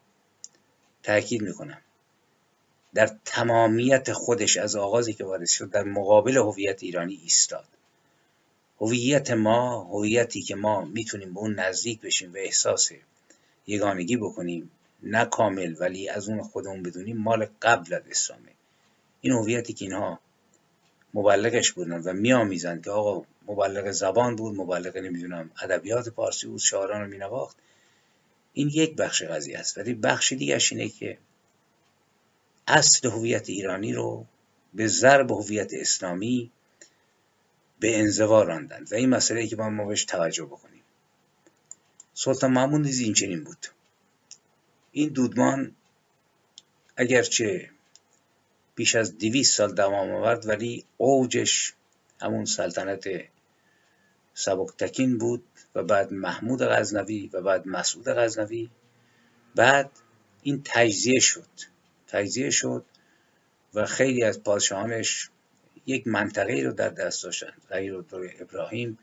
تاکید می‌کنم. در تمامیت خودش از آغازی که وارد شد در مقابل هویت ایرانی ایستاد. هویت ما هویتی که ما می‌تونیم به اون نزدیک بشیم و احساس یگانگی بکنیم نه کامل ولی از اون خودمون بدونیم مال قبل از اسلامه. این هویتی که اینها مبلغش بودن و میآمیزند که آقا مبلغ زبان بود مبلغ نمی‌دونم ادبیات پارسی بود شاعران رو مینواخت. این یک بخش قضیه است. ولی بخش دیگرش اینه که اصل هویت ایرانی رو به ضرب هویت اسلامی به انزوا راندند. و این مسئله که با ما بهش توجه بکنیم. سلطان محمود نیز این چنین بود. این دودمان اگرچه بیش از دویست سال دوام آورد ولی اوجش همون سلطنت سبکتکین بود و بعد محمود غزنوی و بعد مسعود غزنوی. بعد این تجزیه شد. تجزیه شد و خیلی از پادشاهانش یک منطقه رو در دست داشتن غیر ابراهیم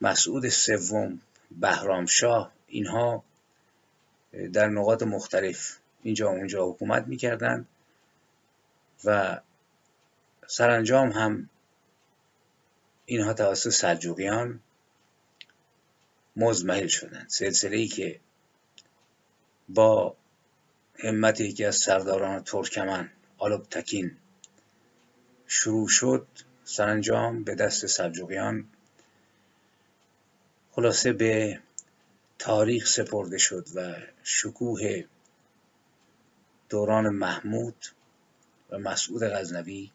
مسعود سوم بهرامشاه اینها در نقاط مختلف اینجا اونجا حکومت می‌کردند و سرانجام هم اینها توسط سلجوقیان مزمحل شدند. سلسله ای که با همت یکی از سرداران ترکمن تکین شروع شد سرانجام به دست سلجوقیان خلاصه به تاریخ سپرده شد و شکوه دوران محمود و مسعود غزنوی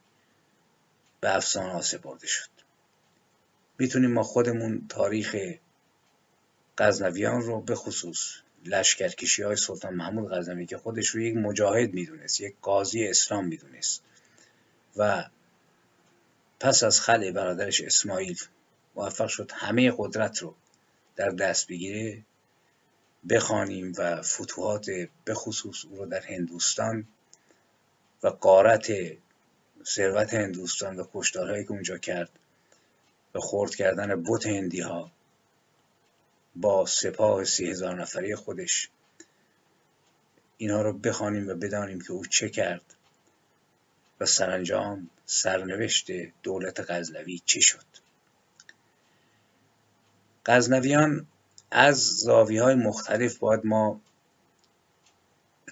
به افسانه سپرده شد. می‌تونیم ما خودمون تاریخ غزنویان رو به خصوص لشکرکشی های سلطان محمود غزنوی که خودش رو یک مجاهد می‌دونست یک قاضی اسلام می‌دونست و پس از خلع برادرش اسماعیل موفق شد همه قدرت رو در دست بگیره بخوانیم و فتوحات بخصوص او رو در هندوستان و قارت ثروت هندوستان و کشتارهایی که اونجا کرد و خورد کردن بت هندی ها با سپاه سی هزار نفری خودش. اینها رو بخوانیم و بدانیم که او چه کرد و سرانجام سرنوشت دولت غزنوی چی شد. غزنویان از زاویه های مختلف باید ما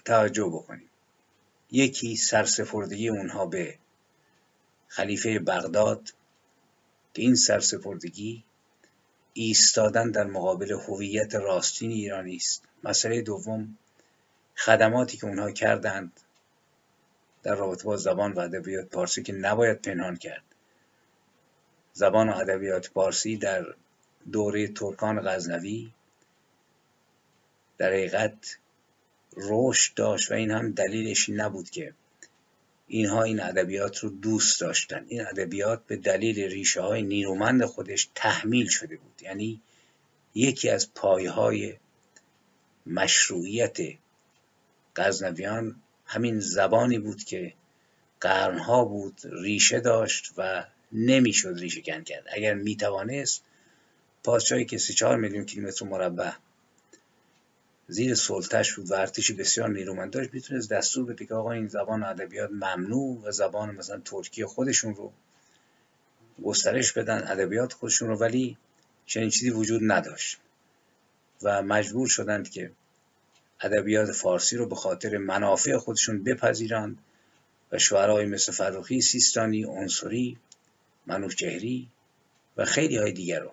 توجه بکنیم. یکی سرسپردگی اونها به خلیفه بغداد که این سرسپردگی ایستادن در مقابل هویت راستین ایرانی است. مسئله دوم خدماتی که اونها کردند در رابطه با زبان و ادبیات پارسی که نباید پنهان کرد. زبان و ادبیات پارسی در دوره ترکان غزنوی در حقیقت رشد داشت و این هم دلیلش نبود که اینها این ادبیات رو دوست داشتن. این ادبیات به دلیل ریشه های نیرومند خودش تحمیل شده بود. یعنی یکی از پایهای مشروعیت غزنویان همین زبانی بود که قرنها بود ریشه داشت و نمی‌شد ریشه کن کرد. اگر می‌توانست پادشاهی که سی چهار میلیون کیلومتر مربع زیر سلطش بود و ارتشی بسیار نیرومند داشت می‌تونست دستور بده که آقا این زبان ادبیات ممنوع و زبان مثلا ترکی خودشون رو گسترش بدن ادبیات خودشون رو ولی چنین چیزی وجود نداشت. و مجبور شدند که ادبیات فارسی رو به خاطر منافع خودشون بپذیرند و شعرهای مثل فروخی سیستانی، عنصری، منوچهری و خیلی های دیگر رو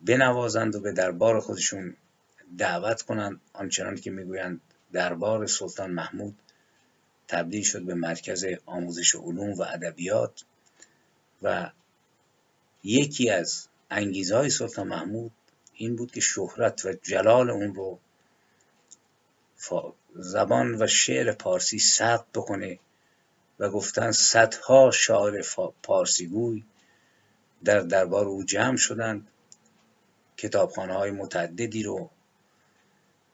بنوازند و به دربار خودشون دعوت کنند آنچنان که می‌گویند دربار سلطان محمود تبدیل شد به مرکز آموزش علوم و ادبیات و یکی از انگیزهای سلطان محمود این بود که شهرت و جلال اون رو زبان و شعر پارسی ثبت بکنه و گفتن صدها شاعر پارسیگوی در دربار او جمع شدند. کتابخانه های متعددی رو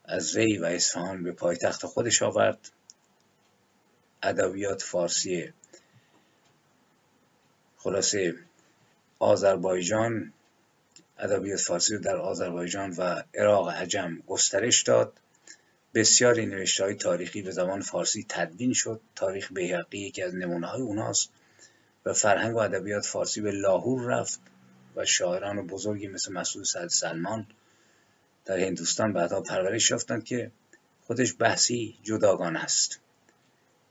از ری و اصفهان به پایتخت خودش آورد. ادبیات فارسی. خلاصه آذربایجان ادبیات فارسی رو در آذربایجان و عراق عجم گسترش داد. بسیاری نوشته های تاریخی به زبان فارسی تدوین شد. تاریخ بیهقی یکی از نمونه های اوناست و فرهنگ و ادبیات فارسی به لاهور رفت و شاعران بزرگی مثل مسعود سعد سلمان در هندوستان بعدها پرورش یافتند که خودش بحثی جداگانه است.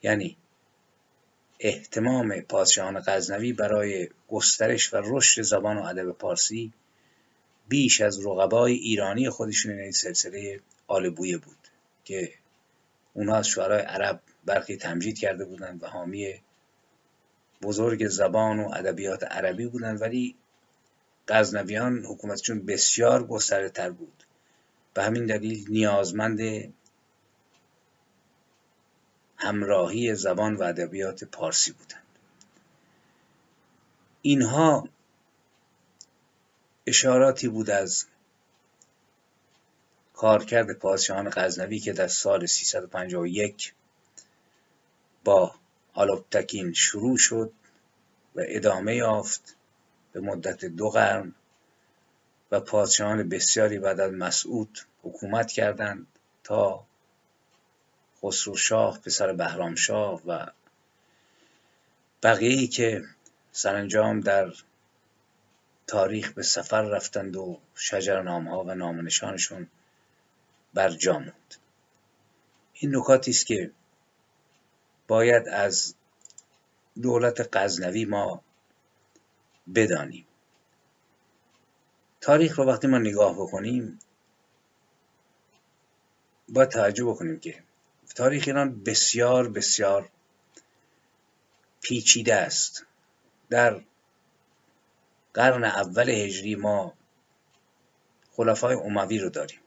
یعنی احتمام پادشاهان غزنوی برای گسترش و رشد زبان و ادب پارسی بیش از رقبای ایرانی خودشون این سلسله آل بویه بود که اونها از شعرهای عرب برخی تمجید کرده بودند و حامی بزرگ زبان و ادبیات عربی بودند ولی غزنویان حکومتشون بسیار گسترده تر بود. به همین دلیل نیازمند همراهی زبان و ادبیات پارسی بودند. اینها اشاراتی بود از کارکرد پادشاهان غزنوی که در سال 351 با آلوبتکین شروع شد و ادامه یافت به مدت دو قرن. و پادشاهان بسیاری بعد از مسعود حکومت کردند تا خسرو شاه پسر بهرام شاه و بقیه که سرانجام در تاریخ به سفر رفتند و شجرنامه ها و نامنشانشون بر جا موند. این نکاتی است که باید از دولت غزنوی ما بدانیم. تاریخ رو وقتی ما نگاه بکنیم باید توجه بکنیم که تاریخ ایران بسیار بسیار پیچیده است. در قرن اول هجری ما خلفای اموی رو داریم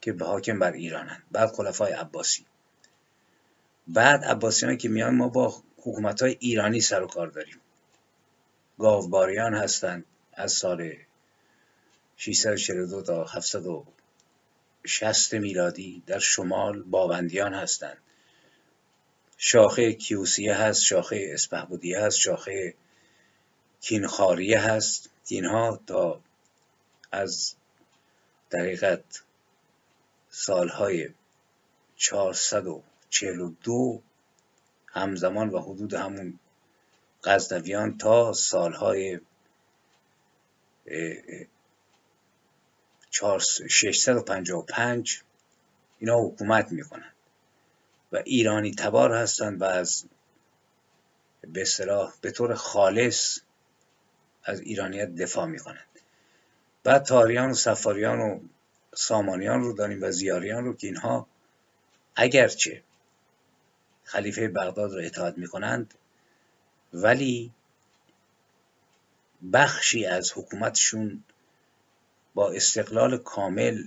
که به حاکم بر ایرانند بعد خلفای عباسی. بعد عباسیان که میان ما با حکومت های ایرانی سر و کار داریم. گاوباریان هستند. از سال 642 تا 760 میلادی در شمال باوندیان هستند. شاخه کیوسیه هست شاخه اسپهبودیه هست شاخه کینخاریه هست. اینها تا از دقیقت سالهای 442 همزمان و حدود همون غزنویان تا سالهای 655 اینا حکومت می‌کنند و ایرانی تبار هستند و از به اصطلاح به طور خالص از ایرانیت دفاع می‌کنند بعد تاریان و سفاریان و سامانیان رو داریم و زیاریان رو که اینها اگرچه خلیفه بغداد رو اطاعت می‌کنند ولی بخشی از حکومتشون با استقلال کامل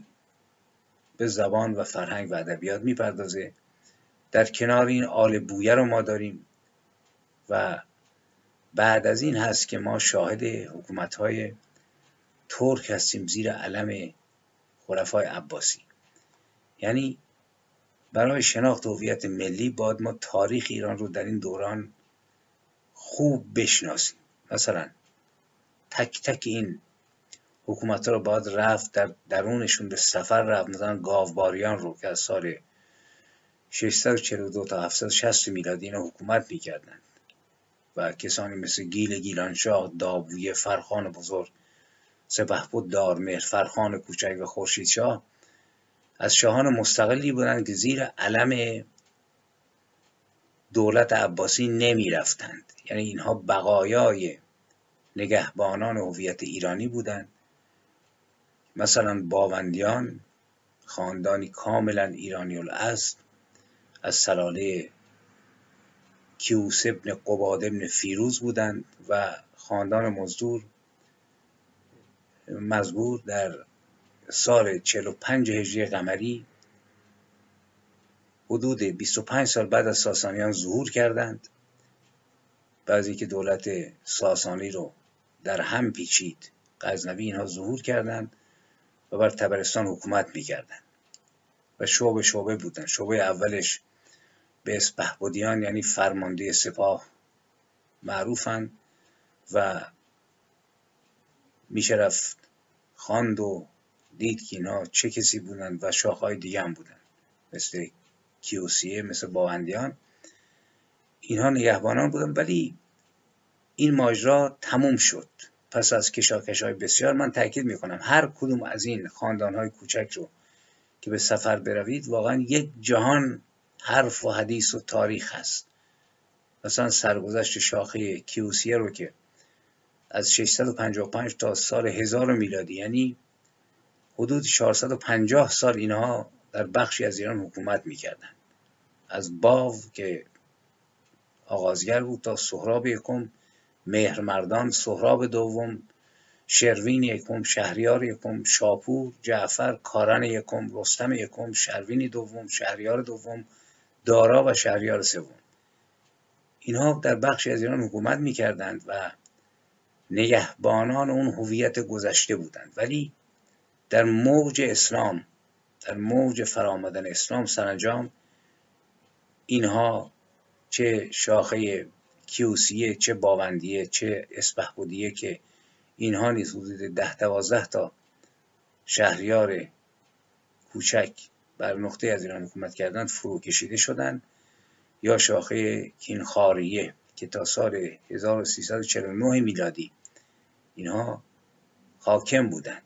به زبان و فرهنگ و ادبیات می‌پردازه. در کنار این آل بویه رو ما داریم و بعد از این هست که ما شاهد حکومت های ترک هستیم زیر علم خلفای عباسی. یعنی برای شناخت هویت ملی باید ما تاریخ ایران رو در این دوران خوب بشناسیم. مثلا تک تک این حکومت ها رو باید رفت در درونشون به سفر رفت. مثلا گاوباریان رو که از سال 642 تا 760 میلادی اینا حکومت می‌کردند و کسانی مثل گیل گیلانشاه داویه فرخان بزرگ سپهبد دارمهر فرخان کوچک و خورشیدشاه از شاهان مستقلی بودند که زیر علم دولت عباسی نمی رفتند یعنی اینها بقایای نگهبانان هویت ایرانی بودند مثلا باوندیان خاندانی کاملا ایرانی الاصل از سلاله کیوس ابن قباد ابن فیروز بودند و خاندان مزدور مزبور در سال 45 هجری قمری حدود 25 سال بعد از ساسانیان ظهور کردند. بعضی که دولت ساسانی رو در هم پیچید. غزنوی اینها ظهور کردند و بر تبرستان حکومت می‌کردند و شعبه شعبه بودند. شعبه اولش به اسپهبدیان یعنی فرمانده سپاه معروفند و میشه رفت خواند و دید که اینا چه کسی بودند و شاخهای دیگه هم بودن مثل کیوسیه مثل باوندیان. اینها نگهبانان بودن ولی این ماجرا تموم شد. پس از کشاکش های بسیار من تاکید می‌کنم هر کدوم از این خاندان های کوچک رو که به سفر بروید واقعا یک جهان حرف و حدیث و تاریخ هست. مثلا سرگذشت شاخه کیوسیه رو که از 655 تا سال 1000 میلادی یعنی حدود 450 سال اینها در بخشی از ایران حکومت می‌کردند از باو که آغازگر بود تا سهراب یکم مهرمردان سهراب دوم شروین یکم شهریار یکم شاپور جعفر کارن یکم رستم یکم شروین دوم شهریار دوم دارا و شهریار سوم. اینها در بخشی از ایران حکومت می‌کردند و نگهبانان اون هویت گذشته بودند. ولی در موج اسلام در موج فرامدن اسلام سرانجام اینها چه شاخه کیوسیه چه باوندیه چه اسپهبودیه که اینها نیز حدود ده دوازده تا شهریار کوچک بر نقطه از ایران حکومت کردند فرو کشیده شدند یا شاخه کینخاریه که تا سال 1349 میلادی اینها حاکم بودند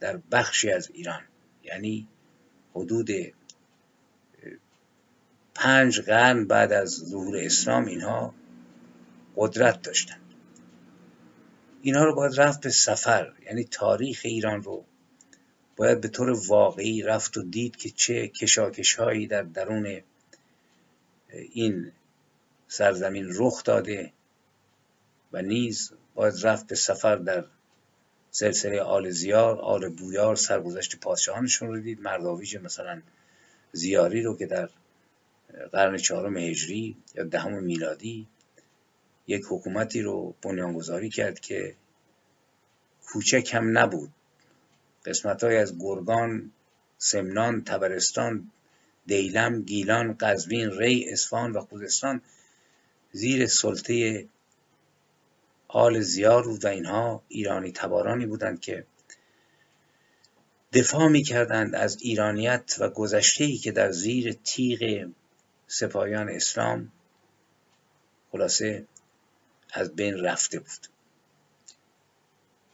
در بخشی از ایران. یعنی حدود پنج قرن بعد از ظهور اسلام اینها قدرت داشتند اینها رو باید رفت به سفر یعنی تاریخ ایران رو باید به طور واقعی رفت و دید که چه کشاکش هایی در درون این سرزمین رخ داده و نیز باید رفت به سفر در سلسله آل زیار آل بویار سرگذشت پادشاهانشون رو دید مرداویج مثلا زیاری رو که در قرن چهارم هجری یا دهم میلادی یک حکومتی رو بنیانگذاری کرد که کوچک هم نبود. قسمت های از گرگان سمنان تبرستان دیلم گیلان قزوین ری اصفهان و خوزستان زیر سلطه آل زیار بود و اینها ایرانی تبارانی بودند که دفاع می کردند از ایرانیت و گذشته‌ای که در زیر تیغ سپاهیان اسلام خلاصه از بین رفته بود.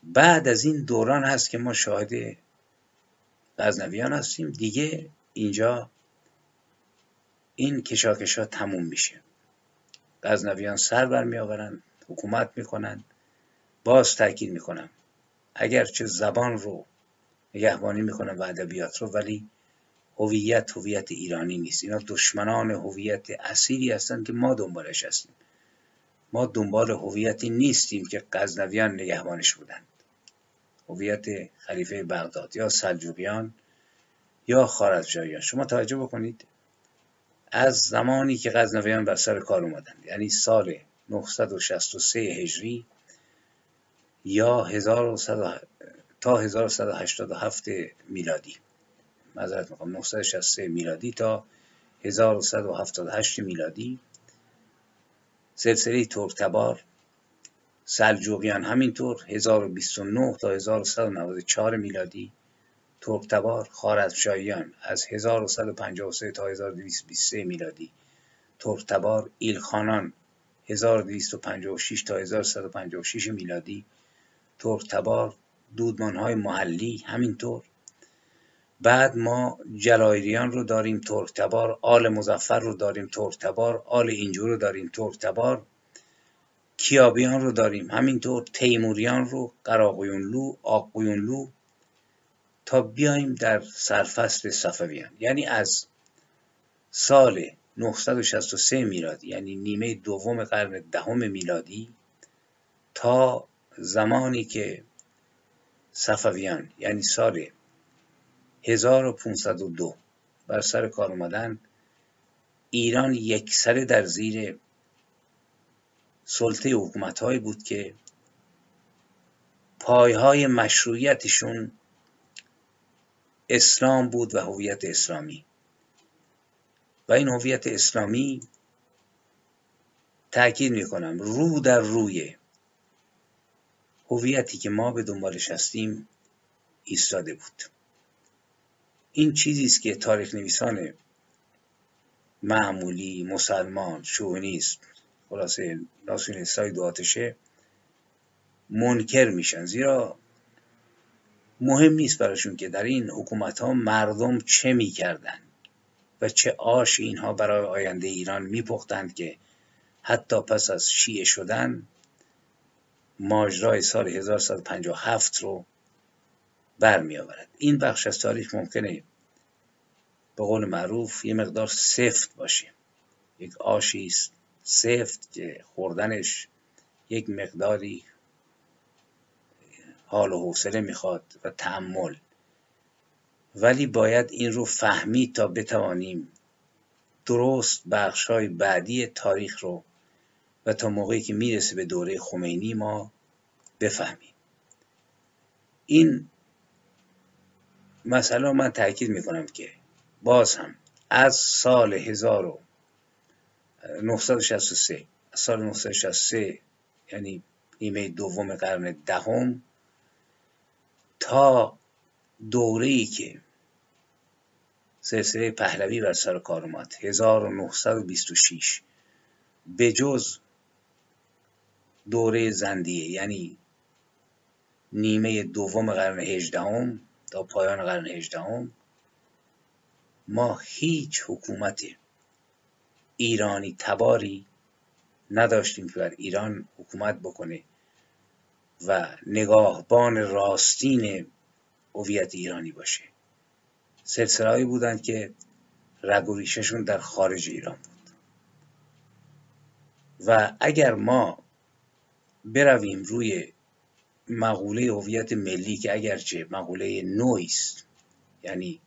بعد از این دوران هست که ما شاهد غزنویان هستیم. دیگه اینجا این کشاکشا تموم میشه. غزنویان سر برمی آورند حکومت می‌کنند باز تاکید می‌کنم اگرچه زبان رو نگهبانی می‌کنن و ادبیات رو ولی هویت هویت ایرانی نیست. اینا دشمنان هویت اصیلی هستند که ما دنبالش هستیم. ما دنبال هویتی نیستیم که غزنویان نگهبانش بودند. هویت خلیفه بغداد یا سلجوقیان یا خارزمشاهیان شما توجه بکنید از زمانی که غزنویان بر سر کار اومدند یعنی سال 963 هجری یا 1100 تا 1187 میلادی. معذرت می‌خوام 963 میلادی تا 1178 میلادی. سلسله ترکتبار سلجوقیان همینطور 1029 تا 1194 میلادی ترکتبار خارزمشاهیان از 1153 تا 1223 میلادی ترکتبار ایلخانان 1256 تا 1156 میلادی ترکتبار های محلی همینطور بعد ما جلایریان رو داریم ترکتبار آل مزفر رو داریم ترکتبار آل اینجور رو داریم ترکتبار کیابیان رو داریم. همینطور تیموریان رو قراقیونلو آقویونلو تا بیایم در سرفصل صفویان. یعنی از سال 963 میلادی یعنی نیمه دوم قرن دهم میلادی تا زمانی که صفویان یعنی سال 1502 بر سر کار اومدن. ایران یک سره در زیر سلطه حکومت بود که پایهای مشروعیتشون اسلام بود و هویت اسلامی. و این هویت اسلامی تاکید می‌کنم رو در روی هویتی که ما به دنبالش هستیم ایستاده بود. این چیزی است که تاریخ نویسان معمولی مسلمان شونیست خلاصه ناسیونالیستای دو آتشه منکر میشن. زیرا مهم نیست براشون که در این حکومت ها مردم چه می‌کردن و چه آش اینها برای آینده ایران میپختند که حتی پس از شیعه شدن ماجرای سال 1157 رو برمی آورد این بخش از تاریخ ممکنه به قول معروف یه مقدار سفت باشه. یک آشی سفت که خوردنش یک مقداری حال و حوصله می‌خواد و تحمل ولی باید این رو فهمید تا بتوانیم درست بخش های بعدی تاریخ رو و تا موقعی که می‌رسه به دوره خمینی ما بفهمیم. این مسئله من تاکید می‌کنم که باز هم از سال 1963 سال 1963 یعنی نیمه دوم قرن دهم تا دوره ای که سلسله پهلوی بر سر کار اومد 1926 به جز دوره زندیه یعنی نیمه دوم قرن هجدهم تا پایان قرن هجدهم ما هیچ حکومت ایرانی تباری نداشتیم که بر ایران حکومت بکنه و نگاهبان راستین هویت ایرانی باشه. سلسله‌ای بودند که رگ و ریششون در خارج ایران بود. و اگر ما برویم روی مقوله هویت ملی که اگرچه مقوله نوعی است یعنی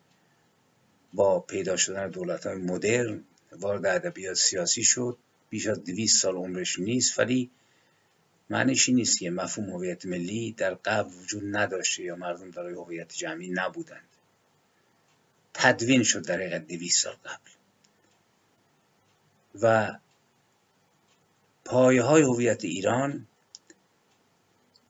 با پیدا شدن دولت های مدرن وارد ادبیات سیاسی شد بیش از دویست سال عمرش نیست ولی معنیش نیست که مفهوم هویت ملی در قبل وجود نداشته یا مردم دارای هویت جمعی نبودند. تدوین شد در حقیقت دویست سال قبل. و پایه های هویت ایران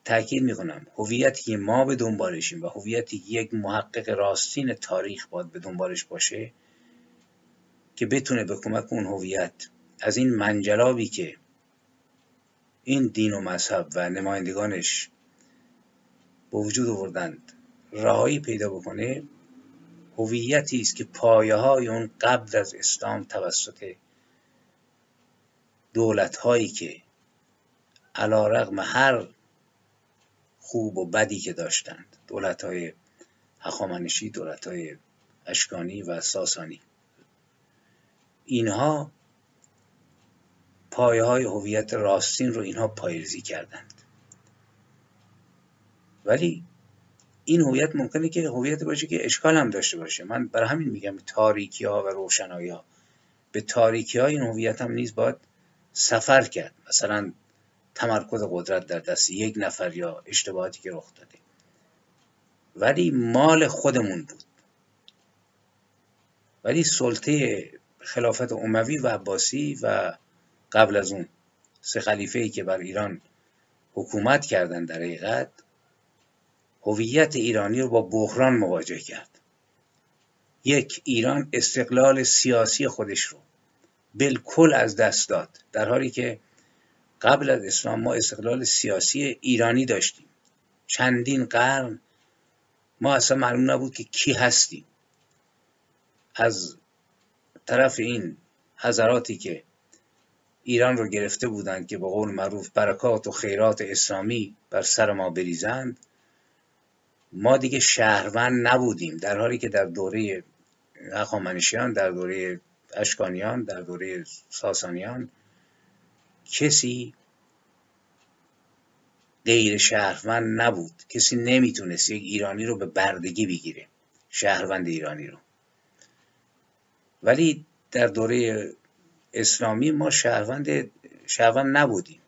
تاکید می‌کنم. هویتی که ما به دنبالشیم و هویتی یک محقق راستین تاریخ باید به دنبالش باشه که بتونه به کمک اون هویت از این منجلابی که این دین و مذهب و نمایندگانش به وجود آوردند رهایی پیدا بکنه هویتی است که پایه های اون قبل از اسلام توسط دولت هایی که علا رقم هر خوب و بدی که داشتند. دولت های هخامنشی دولت های اشکانی و ساسانی. اینها پایه های هویت راستین رو اینها پایریزی کردند. ولی این هویت ممکنه که هویت باشه که اشکال هم داشته باشه. من برای همین میگم تاریکی ها و روشنایی ها به تاریکی ها این هویت هم نیز باید سفر کرد. مثلا تمرکز قدرت در دست یک نفر یا اشتباهاتی که رخ داده. ولی مال خودمون بود. ولی سلطه خلافت اموی و عباسی و قبل از اون سه خلیفه ای که بر ایران حکومت کردن در حقیقت هویت ایرانی رو با بحران مواجه کرد. یک ایران استقلال سیاسی خودش رو بالکل از دست داد در حالی که قبل از اسلام ما استقلال سیاسی ایرانی داشتیم. چندین قرن ما اصلا معلوم نبود که کی هستیم. از طرف این حضراتی که ایران رو گرفته بودند که به قول معروف برکات و خیرات اسلامی بر سر ما بریزند ما دیگه شهروند نبودیم. در حالی که در دوره هخامنشیان در دوره اشکانیان در دوره ساسانیان کسی غیر شهروند نبود. کسی نمی‌تونست یک ایرانی رو به بردگی بگیره شهروند ایرانی رو. ولی در دوره اسلامی ما شهروند شهروند نبودیم.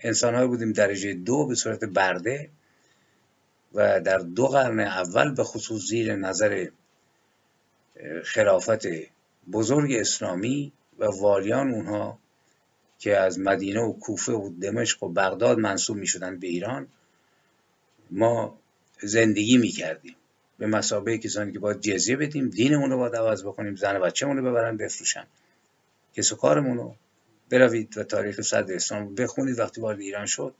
انسان بودیم درجه دو به صورت برده و در دو قرن اول به خصوص زیر نظر خلافت بزرگ اسلامی و والیان اونها که از مدینه و کوفه و دمشق و بغداد منصوب می شدن به ایران ما زندگی می کردیم به مسابقه کسانی که باید جزیه بدیم دینمون رو باید عوض بکنیم زن بچه رو ببرن بفروشن. کس و کارمون رو بروید و تاریخ صدر اسلام بخونید وقتی وارد ایران شد.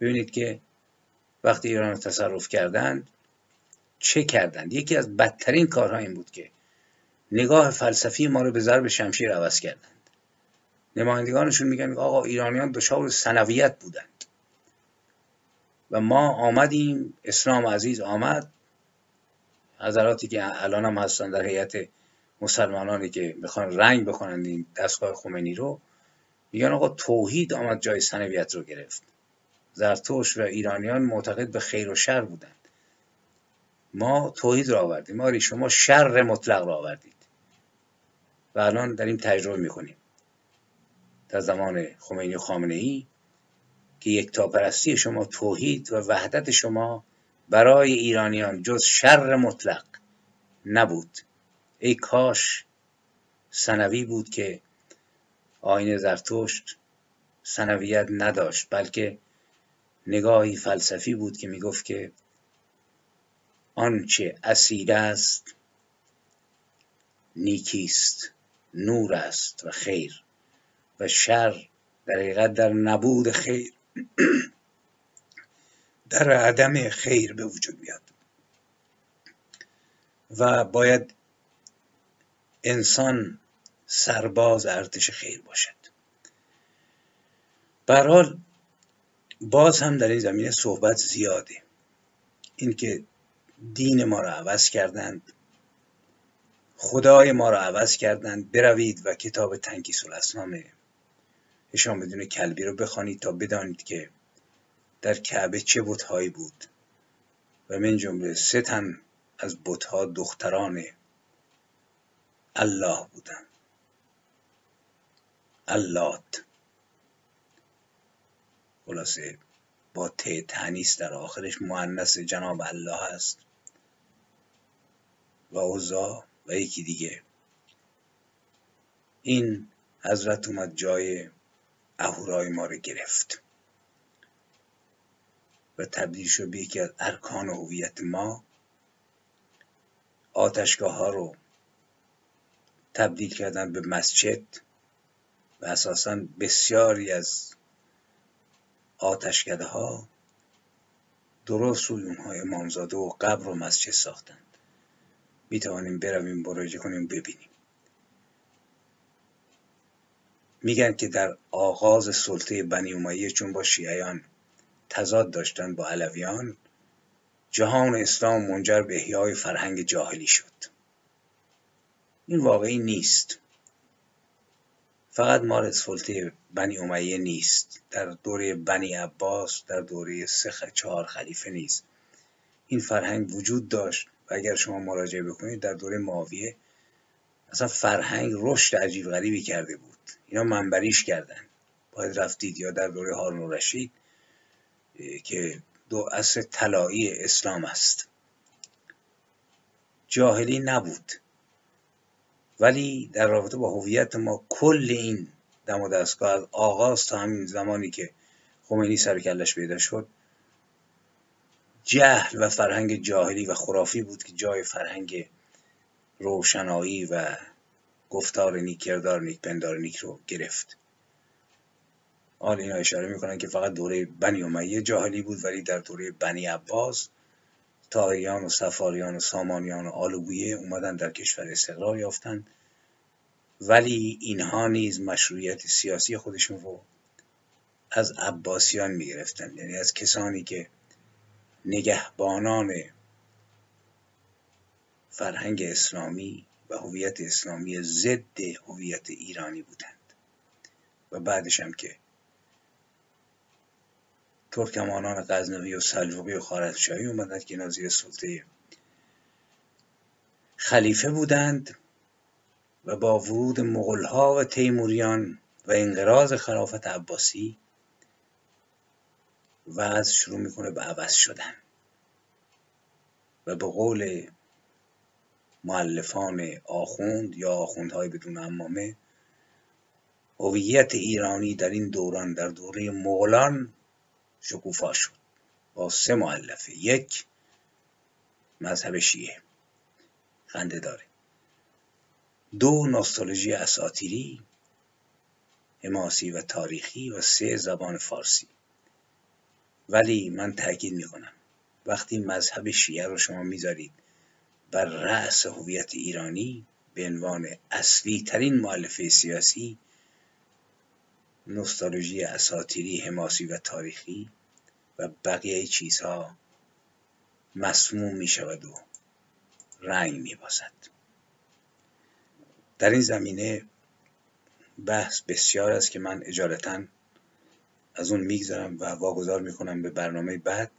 ببینید که وقتی ایران رو تصرف کردند چه کردند؟ یکی از بدترین کارها این بود که نگاه فلسفی ما رو به ضرب شمشیر عوض کردند. نمایندگانشون میگن آقا ایرانیان دچار سنویت بودند. و ما آمدیم اسلام عزیز آمد. حضراتی که الان هم هستن در هیئت مسلمانانی که می‌خوان رنگ بکنند این دستگاه خمینی رو میگن آقا توحید آمد جای سنویت رو گرفت. زرتوش و ایرانیان معتقد به خیر و شر بودند. ما توحید را آوردیم. آری شما شر مطلق را آوردید. و الان این تجربه می‌کنیم. در زمان خمینی و خامنه ای که یک تاپرستی شما توحید و وحدت شما برای ایرانیان جز شر مطلق نبود. ای کاش سنوی بود که آین زرتشت سنویت نداشت بلکه نگاهی فلسفی بود که می‌گفت که آنچه اسیر است نیکیست نور است و خیر. و شر در حقیقت در نبود خیر. در عدم خیر به وجود میاد. و باید انسان سرباز ارتش خیر باشد. حال باز هم در این زمینه صحبت زیاده. اینکه دین ما را عوض کردند خدای ما را عوض کردند بروید و کتاب تنکیس الاسنام اشان بدون کلبی رو بخوانید تا بدانید که در کعبه چه بتهایی بود. و من جمله سه تن از بتها دختران الله بودن. اللات. خلاصه با ت تنیس در آخرش. مؤنث جناب الله است. و اوزا و یکی دیگه. این حضرت اومد جای اهورای ما رو گرفت. و تبدیل شد به یکی از ارکان هویت ما. آتشگاه ها رو تبدیل کردن به مسجد و اساسا بسیاری از آتشکده ها درست روی اونها امامزاده و قبر و مسجد ساختند. می توانیم برویم مراجعه کنیم ببینیم. میگن که در آغاز سلطه بنی امیه چون با شیعیان تضاد داشتند با علویان جهان اسلام منجر به احیای فرهنگ جاهلی شد. این واقعی نیست. فقط مال سلطه بنی امیه نیست. در دوره بنی عباس در دوره سه چهار خلیفه نیست. این فرهنگ وجود داشت و اگر شما مراجعه بکنید در دوره معاویه اصلا فرهنگ رشد عجیب غریبی کرده بود. اینا منبریش کردن. باید رفتید یا در دوره هارون رشید که دو اصل طلایی اسلام است. جاهلی نبود. ولی در رابطه با هویت ما کل این دم و دستگاه از آغاز تا همین زمانی که خمینی سر کلش پیدا شد جهل و فرهنگ جاهلی و خرافی بود که جای فرهنگ روشنایی و گفتار نیک کردار نیک پندار نیک رو گرفت. حال اینا اشاره می‌کنن که فقط دوره بنی امیه جاهلی بود ولی در دوره بنی عباس تاییان و سفاریان و سامانیان و آلوگویه اومدن در کشور استقرار یافتند. ولی اینها نیز مشروعیت سیاسی خودشون رو از عباسیان می‌گرفتن یعنی از کسانی که نگهبانان فرهنگ اسلامی و هویت اسلامی ضد هویت ایرانی بودند. و بعدش هم که ترکمانان غزنوی و سلجوقی و خارزمشاهی اومدند که نظیر سلطه خلیفه بودند و با ورود مغلها و تیموریان و انقراض خلافت عباسی وضع شروع می‌کنه به عوض شدن. و به قول معلفان آخوند یا آخوندهای بدون امامه هویت ایرانی در این دوران در دوره مغلان شکوفا شد با سه معلفه یک مذهب شیعه. خنده داره. دو نوستالژی اساتیری حماسی و تاریخی و سه زبان فارسی. ولی من تاکید می‌کنم وقتی مذهب شیعه رو شما می‌ذارید بر رأس هویت ایرانی به عنوان اصلی ترین معلفه سیاسی نوستالژی اساتیری حماسی و تاریخی و بقیه چیزها مسموم می شود و رنگ می بازد. در این زمینه بحث بسیار است که من اجالتا از اون می‌گذارم و واگذار می‌کنم به برنامه بعد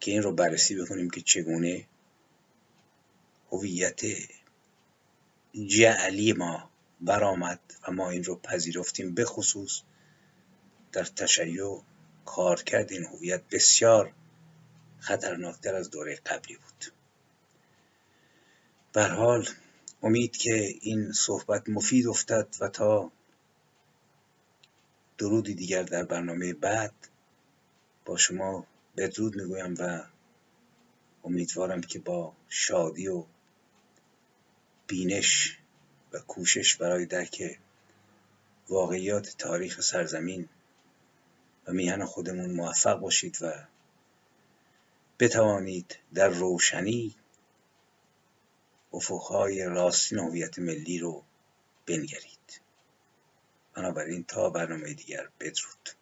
که این رو بررسی بکنیم که چگونه هویت جعلی ما برآمد و ما این رو پذیرفتیم. به خصوص در تشیع کارکرد این هویت بسیار خطرناکتر از دوره قبلی بود. به حال امید که این صحبت مفید افتد و تا درودی دیگر در برنامه بعد با شما بدرود می‌گویم و امیدوارم که با شادی و بینش و کوشش برای درک واقعیات تاریخ سرزمین و میهن خودمون موفق باشید و بتوانید در روشنی افقهای راستین هویت ملی رو بنگرید. بنابراین تا برنامه دیگر بدرود.